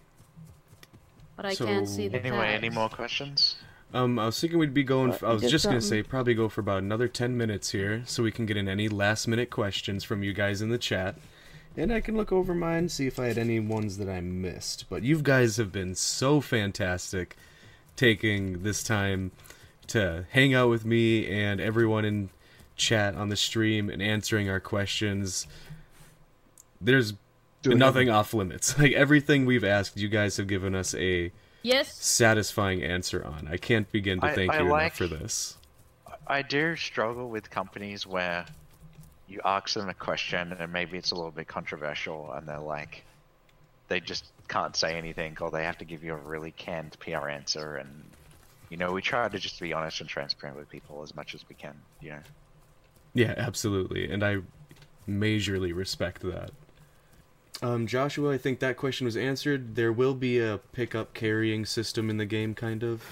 Speaker 5: but I can't see the
Speaker 3: Anyway,
Speaker 5: tags.
Speaker 3: any more questions?
Speaker 2: Um, I was thinking we'd be going.
Speaker 7: What?
Speaker 2: I was
Speaker 7: Just
Speaker 2: just gonna say probably go for about another ten minutes here, so we can get in any last minute questions from you guys in the chat, and I can look over mine see if I had any ones that I missed. But you guys have been so fantastic, taking this time to hang out with me and everyone in chat on the stream and answering our questions. There's
Speaker 6: Doing
Speaker 2: nothing off limits. <laughs> Like everything we've asked, you guys have given us a
Speaker 5: Yes.
Speaker 2: satisfying answer on. I can't begin to
Speaker 3: I-
Speaker 2: thank
Speaker 3: I
Speaker 2: you
Speaker 3: like-
Speaker 2: enough for this.
Speaker 3: I do struggle with companies where you ask them a question and maybe it's a little bit controversial and they're like, they just can't say anything or they have to give you a really canned PR answer. And, you know, we try to just be honest and transparent with people as much as we can, you know.
Speaker 2: Yeah, absolutely, and I majorly respect that. Um, Joshua, I think that question was answered. There will be a pickup carrying system in the game, kind of.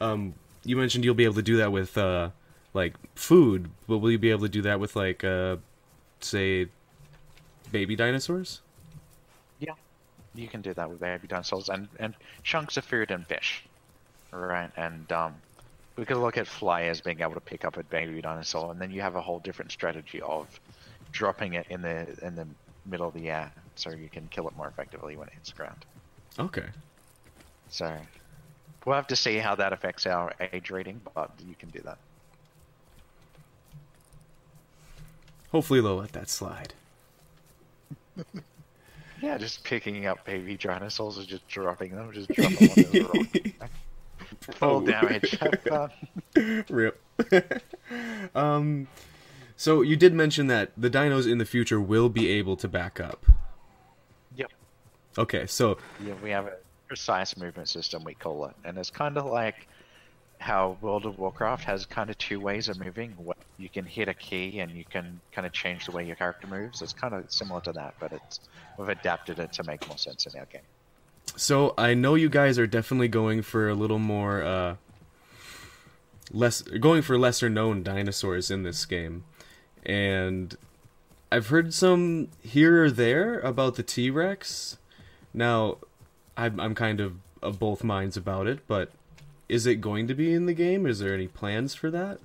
Speaker 2: Um, you mentioned you'll be able to do that with, uh, like food, but will you be able to do that with like, uh, say, baby dinosaurs?
Speaker 3: Yeah, you can do that with baby dinosaurs and, and chunks of food and fish. Right, and um, we could look at flyers being able to pick up a baby dinosaur, and then you have a whole different strategy of dropping it in the in the middle of the air, so you can kill it more effectively when it hits the ground.
Speaker 2: Okay.
Speaker 3: So we'll have to see how that affects our age rating, but you can do that.
Speaker 2: Hopefully they'll let that slide. <laughs>
Speaker 3: Yeah, just picking up baby dinosaurs or just dropping them, just <laughs> drop them on the rock. Fall
Speaker 2: Oh.
Speaker 3: damage. <laughs> Have.
Speaker 2: Rip. <laughs> um, so you did mention that the dinos in the future will be able to back up.
Speaker 3: Yep.
Speaker 2: Okay, so
Speaker 3: Yeah, we have a precise movement system, we call it. And it's kind of like how World of Warcraft has kind of two ways of moving. You can hit a key and you can kind of change the way your character moves. It's kind of similar to that, but it's we've adapted it to make more sense in our game.
Speaker 2: So I know you guys are definitely going for a little more uh less going for lesser known dinosaurs in this game. And I've heard some here or there about the T-Rex. Now I'm I'm kind of of both minds about it, but is it going to be in the game? Is there any plans for that?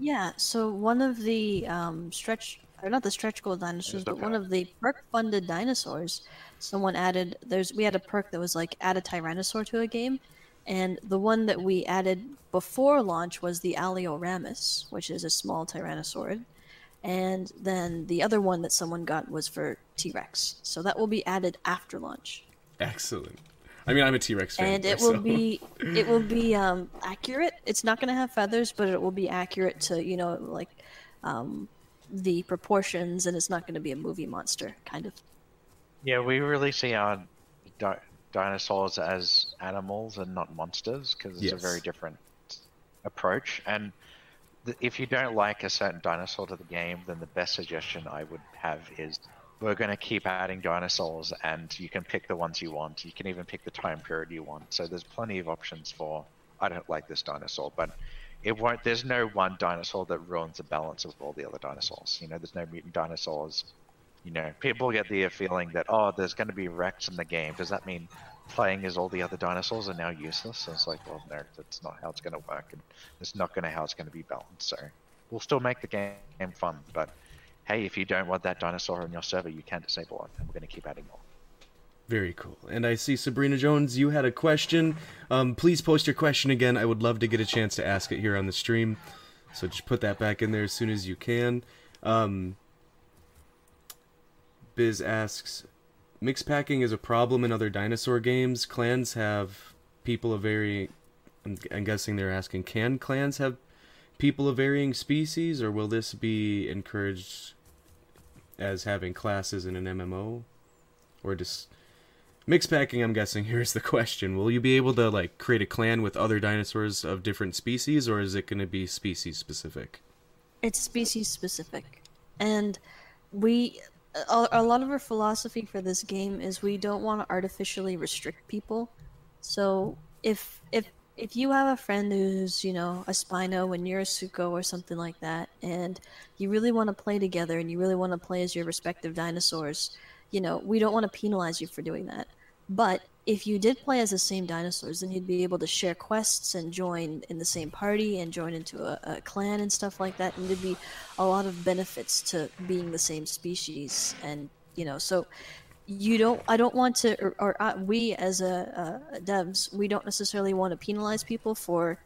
Speaker 1: Yeah, so one of the um, stretch, or not the stretch goal dinosaurs, but one of the perk funded dinosaurs, someone added, there's, we had a perk that was like add a Tyrannosaur to a game. And the one that we added before launch was the Alioramus, which is a small Tyrannosaurid. And then the other one that someone got was for T Rex. So that will be added after launch.
Speaker 2: Excellent. I mean, I'm a T-Rex fan.
Speaker 1: and it will be <laughs> it will be um, accurate. It's not going to have feathers, but it will be accurate to you know like um, the proportions, and it's not going to be a movie monster kind of.
Speaker 3: Yeah, we really see our di- dinosaurs as animals and not monsters because it's a very different approach. And th- if you don't like a certain dinosaur to the game, then the best suggestion I would have is we're going to keep adding dinosaurs, and you can pick the ones you want. You can even pick the time period you want. So there's plenty of options for. I don't like this dinosaur, but it won't. There's no one dinosaur that ruins the balance of all the other dinosaurs. You know, there's no mutant dinosaurs you know, people get the feeling that oh, there's going to be Rex in the game. Does that mean playing as all the other dinosaurs are now useless? And it's like, well, no, that's not how it's going to work, and it's not going to how it's going to be balanced. So we'll still make the game fun, but hey, if you don't want that dinosaur on your server, you can disable it, and we're going to keep adding more.
Speaker 2: Very cool. And I see Sabrina Jones, you had a question. Um, please post your question again. I would love to get a chance to ask it here on the stream. So just put that back in there as soon as you can. Um, Biz asks, mix packing is a problem in other dinosaur games. Clans have people of varying. I'm, I'm guessing they're asking, can clans have people of varying species, or will this be encouraged as having classes in an MMO, or just Mix packing, I'm guessing. <laughs> Here's the question: Will you be able to like create a clan with other dinosaurs of different species, or is it going to be species specific?
Speaker 1: It's species specific, and we a, a lot of our philosophy for this game is we don't want to artificially restrict people. So if if if you have a friend who's you know a Spino and you're a Sucho or something like that, and you really want to play together and you really want to play as your respective dinosaurs, you know we don't want to penalize you for doing that. But if you did play as the same dinosaurs, then you'd be able to share quests and join in the same party and join into a, a, clan and stuff like that. And there'd be a lot of benefits to being the same species. And you know, so you don't. I don't want to, or, or uh, we as a, a devs, we don't necessarily want to penalize people for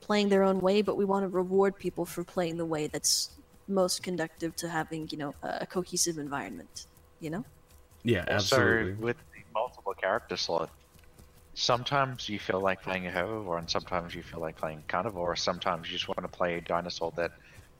Speaker 1: playing their own way, but we want to reward people for playing the way that's most conductive to having you know a cohesive environment. You know.
Speaker 2: Yeah, absolutely.
Speaker 3: So with multiple character slot. Sometimes you feel like playing a herbivore, and sometimes you feel like playing carnivore, or sometimes you just want to play a dinosaur that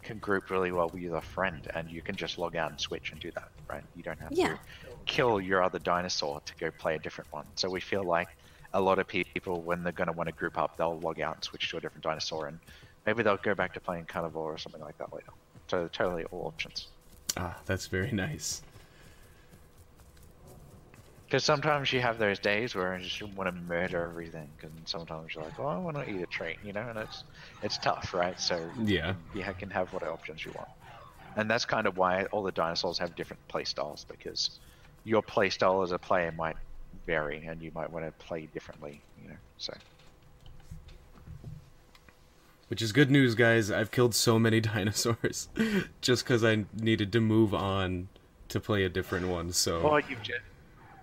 Speaker 3: can group really well with a friend, and you can just log out and switch and do that, right? You don't have
Speaker 1: yeah.
Speaker 3: to kill your other dinosaur to go play a different one. So we feel like a lot of people, when they're going to want to group up, they'll log out and switch to a different dinosaur, and maybe they'll go back to playing carnivore or something like that later. So totally all options.
Speaker 2: Ah, that's very nice.
Speaker 3: Because sometimes you have those days where you just want to murder everything, and sometimes you're like, "Oh, I want to eat a treat," you know, and it's it's tough, right? So
Speaker 2: yeah,
Speaker 3: you can have what options you want, and that's kind of why all the dinosaurs have different play styles because your play style as a player might vary, and you might want to play differently, you know. So.
Speaker 2: Which is good news, guys. I've killed so many <laughs> dinosaurs <laughs> just because I needed to move on to play a different one. So.
Speaker 3: Well, you've just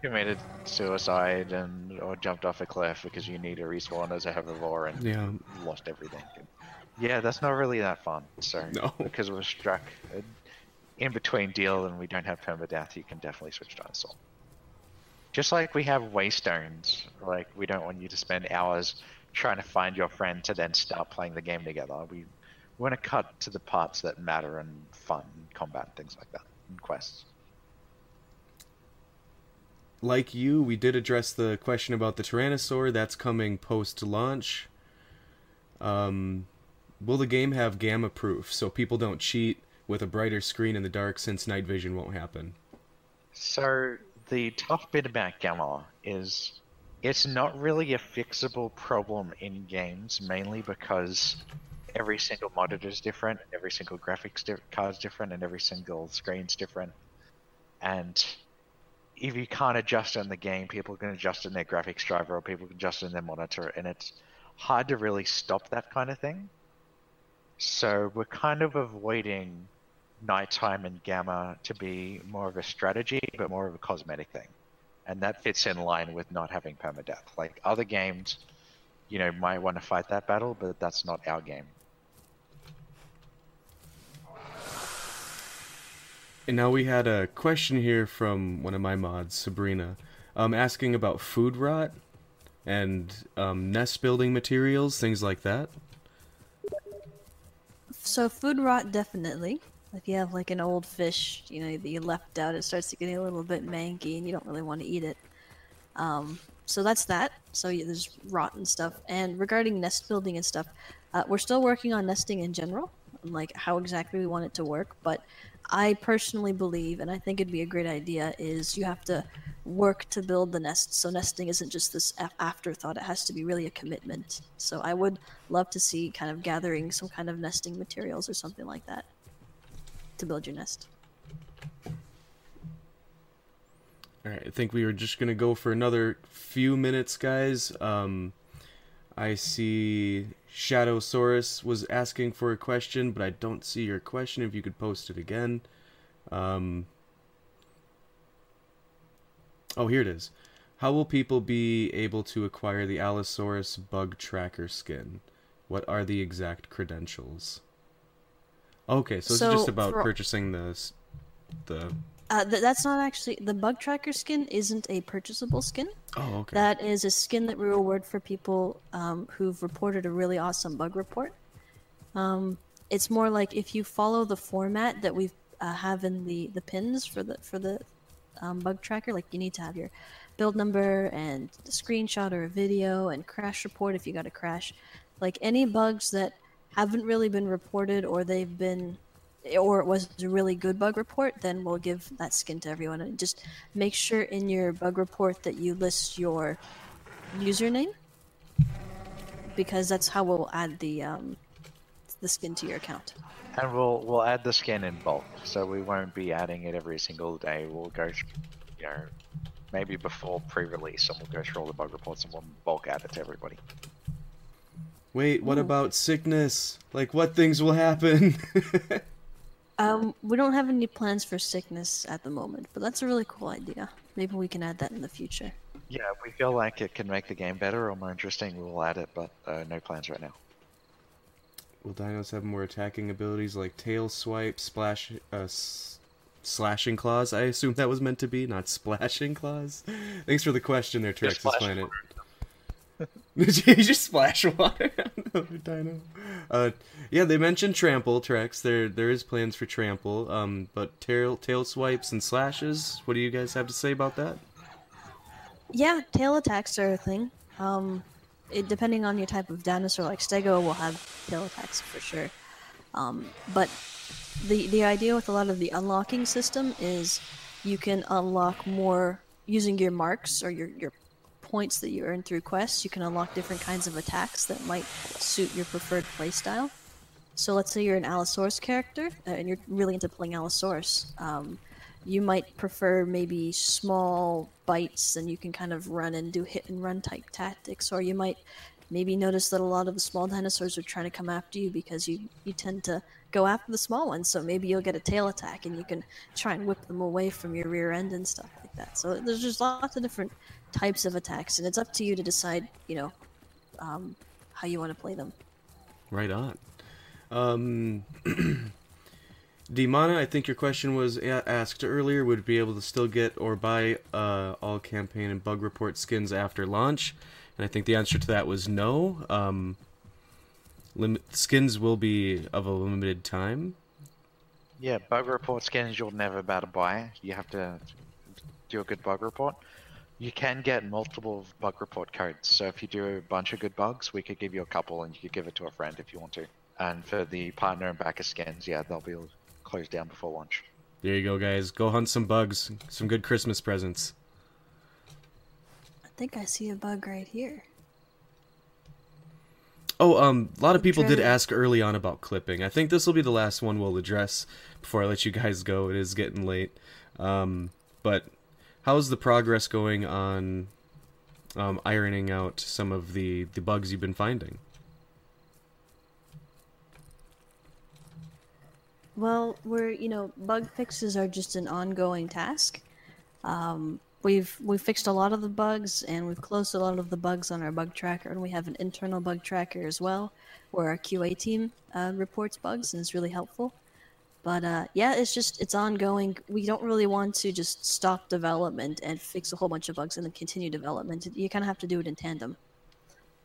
Speaker 3: committed suicide and or jumped off a cliff because you need a respawn as a herbivore and
Speaker 2: yeah.
Speaker 3: lost everything. Yeah, that's not really that fun. So
Speaker 2: no. <laughs>
Speaker 3: because we're struck in between deal and we don't have permadeath, you can definitely switch to dinosaur. Just like we have waystones, like we don't want you to spend hours trying to find your friend to then start playing the game together. We want to cut to the parts that matter and fun, combat, and things like that, and quests
Speaker 2: like you, we did address the question about the Tyrannosaur. That's coming post launch. Um, will the game have gamma proof so people don't cheat with a brighter screen in the dark since night vision won't happen?
Speaker 3: So, the tough bit about gamma is it's not really a fixable problem in games, mainly because every single monitor is different, every single graphics di- card is different, and every single screen's different. And if you can't adjust in the game, people can adjust in their graphics driver or people can adjust in their monitor, and it's hard to really stop that kind of thing. So we're kind of avoiding nighttime and gamma to be more of a strategy, but more of a cosmetic thing. And that fits in line with not having permadeath. Like other games, you know, might want to fight that battle, but that's not our game.
Speaker 2: And now we had a question here from one of my mods, Sabrina, um, asking about food rot and um, nest building materials, things like that.
Speaker 1: So food rot definitely. If you have like an old fish, you know, that you left out, it starts to get a little bit manky, and you don't really want to eat it. Um, so that's that. So yeah, there's rot and stuff. And regarding nest building and stuff, uh, we're still working on nesting in general, like how exactly we want it to work. But I personally believe, and I think it'd be a great idea, is you have to work to build the nest. So nesting isn't just this afterthought; it has to be really a commitment. So I would love to see kind of gathering some kind of nesting materials or something like that to build your nest.
Speaker 2: All right, I think we are just gonna go for another few minutes, guys. Um, I see Shadow Shadowsaurus was asking for a question, but I don't see your question. If you could post it again. Um, oh, here it is. How will people be able to acquire the Allosaurus bug tracker skin? What are the exact credentials? Okay, so,
Speaker 1: So,
Speaker 2: it's just about
Speaker 1: for-
Speaker 2: purchasing the the.
Speaker 1: Uh, th- that's not actually the bug tracker skin. Isn't a purchasable skin.
Speaker 2: Oh, okay.
Speaker 1: That is a skin that we reward for people um, who've reported a really awesome bug report. Um, it's more like if you follow the format that we uh, have in the, the pins for the for the um, bug tracker, like you need to have your build number and a screenshot or a video and crash report if you got a crash. Like any bugs that haven't really been reported or they've been or it was a really good bug report, then we'll give that skin to everyone. And just make sure in your bug report that you list your username because that's how we'll add the um, the skin to your account.
Speaker 3: And we'll we'll add the skin in bulk, so we won't be adding it every single day. We'll go, th- you know, maybe before pre-release, and we'll go through all the bug reports and we'll bulk add it to everybody.
Speaker 2: Wait, what
Speaker 1: Ooh.
Speaker 2: about sickness? Like, what things will happen? <laughs>
Speaker 1: Um, we don't have any plans for sickness at the moment, but that's a really cool idea. Maybe we can add that in the future.
Speaker 3: Yeah, if we feel like it can make the game better or more interesting, we'll add it, but uh, no plans right now.
Speaker 2: will dinos have more attacking abilities like tail swipe, splash, uh, s- slashing claws? I assume that was meant to be, not splashing claws. <laughs> Thanks for the question there, Trex.
Speaker 3: splash
Speaker 2: Planet. Did <laughs> you just splash water on another dino? Uh, yeah, they mentioned trample, Trex. There, there is plans for trample. Um, but tail, tail swipes and slashes. What do you guys have to say about that?
Speaker 1: Yeah, tail attacks are a thing. Um, it, depending on your type of dinosaur, like Stego will have tail attacks for sure. Um, but the the idea with a lot of the unlocking system is you can unlock more using your marks or your your points that you earn through quests. You can unlock different kinds of attacks that might suit your preferred playstyle. So let's say you're an Allosaurus character uh, and you're really into playing Allosaurus. Um, you might prefer maybe small bites and you can kind of run and do hit and run type tactics, or you might maybe notice that a lot of the small dinosaurs are trying to come after you because you, you tend to go after the small ones. So maybe you'll get a tail attack and you can try and whip them away from your rear end and stuff like that. So there's just lots of different types of attacks, and it's up to you to decide, you know, um, how you want to play them.
Speaker 2: Right on. Um, <clears throat> Demana, I think your question was a- asked earlier. Would be able to still get or buy uh, all campaign and bug report skins after launch? And I think the answer to that was no. Um, lim- skins will be of a limited time.
Speaker 3: Yeah, bug report skins you'll never be able to buy. You have to do a good bug report. You can get multiple bug report codes. So if you do a bunch of good bugs, we could give you a couple and you could give it to a friend if you want to. And for the partner and backer skins, yeah, they'll be closed down before launch.
Speaker 2: There you go, guys. Go hunt some bugs, some good Christmas presents.
Speaker 1: I think I see a bug right here.
Speaker 2: Oh, um, a lot of people did ask early on about clipping. I think this will be the last one we'll address before I let you guys go. It is getting late. Um, but how's the progress going on um, ironing out some of the, the bugs you've been finding?
Speaker 1: Well, we're you know bug fixes are just an ongoing task. Um, we've we've fixed a lot of the bugs and we've closed a lot of the bugs on our bug tracker, and we have an internal bug tracker as well, where our QA team uh, reports bugs and it's really helpful. But uh, yeah, it's just it's ongoing. We don't really want to just stop development and fix a whole bunch of bugs and then continue development. You kind of have to do it in tandem.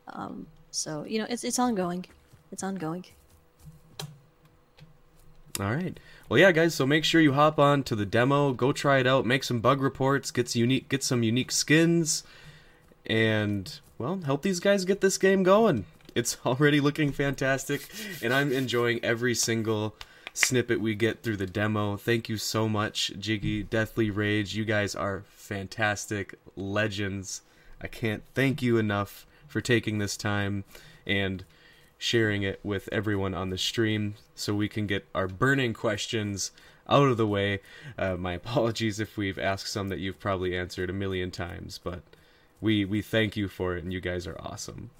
Speaker 1: Um, so you know, it's it's ongoing. It's ongoing.
Speaker 2: All right. Well, yeah, guys. So make sure you hop on to the demo, go try it out, make some bug reports, get unique, get some unique skins, and well, help these guys get this game going. It's <laughs> already looking fantastic, and I'm enjoying every single snippet we get through the demo. Thank you so much, Jiggy, Deathly Rage. You guys are fantastic legends. I can't thank you enough for taking this time and sharing it with everyone on the stream so we can get our burning questions out of the way. Uh, my <laughs> apologies if we've asked some that you've probably answered a million times, but we we thank you for it, and you guys are awesome.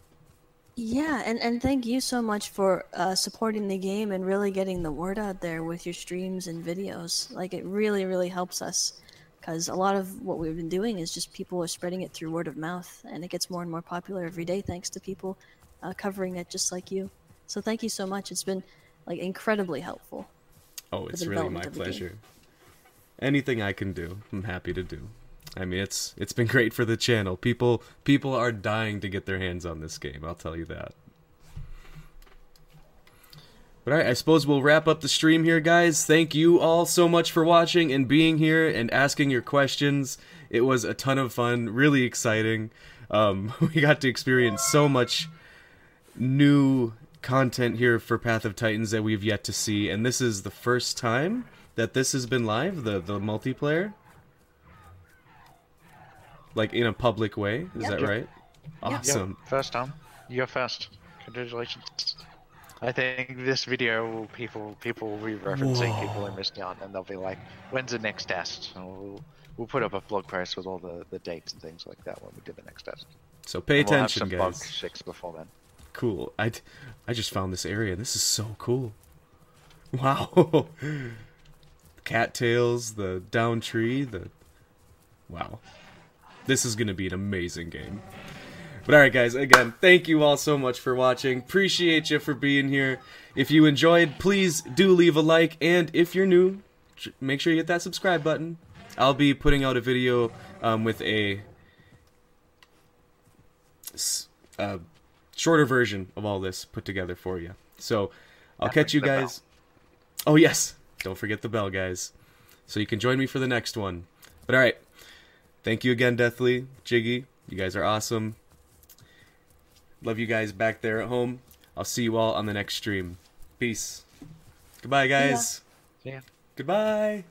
Speaker 1: Yeah, and, and thank you so much for uh, supporting the game and really getting the word out there with your streams and videos. Like, it really, really helps us because a lot of what we've been doing is just people are spreading it through word of mouth, and it gets more and more popular every day thanks to people uh, covering it just like you. So, thank you so much. It's been like incredibly helpful.
Speaker 2: Oh, it's really my
Speaker 1: development of the game.
Speaker 2: pleasure. Anything I can do, I'm happy to do. I mean, it's it's been great for the channel. People people are dying to get their hands on this game. I'll tell you that. But all right, I suppose we'll wrap up the stream here, guys. Thank you all so much for watching and being here and asking your questions. It was a ton of fun, really exciting. Um, <laughs> we got to experience so much new content here for Path of Titans that we've yet to see, and this is the first time that this has been live, the the multiplayer, like in a public way. Is that
Speaker 3: Yep.
Speaker 2: right? Awesome.
Speaker 3: Yep, first time. You're first. Congratulations. I think this video will people people will be referencing people in missed out, and they'll be like, "When's the next test?" And we'll we'll put up a blog post with all the, the dates and things like that when we do the next test.
Speaker 2: So pay
Speaker 3: And we'll have
Speaker 2: attention,
Speaker 3: some
Speaker 2: guys.
Speaker 3: bug fix before then.
Speaker 2: Cool. I, d- I just found this area. This is so cool. <laughs> Wow. <laughs> Cattails, the down tree, the. Wow. This is going to be an amazing game. But alright, guys, again, thank you all so much for watching. Appreciate you for being here. If you enjoyed, please do leave a like. And if you're new, make sure you hit that subscribe button. I'll be putting out a video um, with a uh, shorter version of all this put together for you. So I'll catch you guys. Oh yes, don't forget the bell, guys. So you can join me for the next one. But all right, thank you again, Deathly, Jiggy. You guys are awesome. Love you guys back there at home. I'll see you all on the next stream. Peace. Goodbye, guys.
Speaker 3: Ya.
Speaker 2: Goodbye.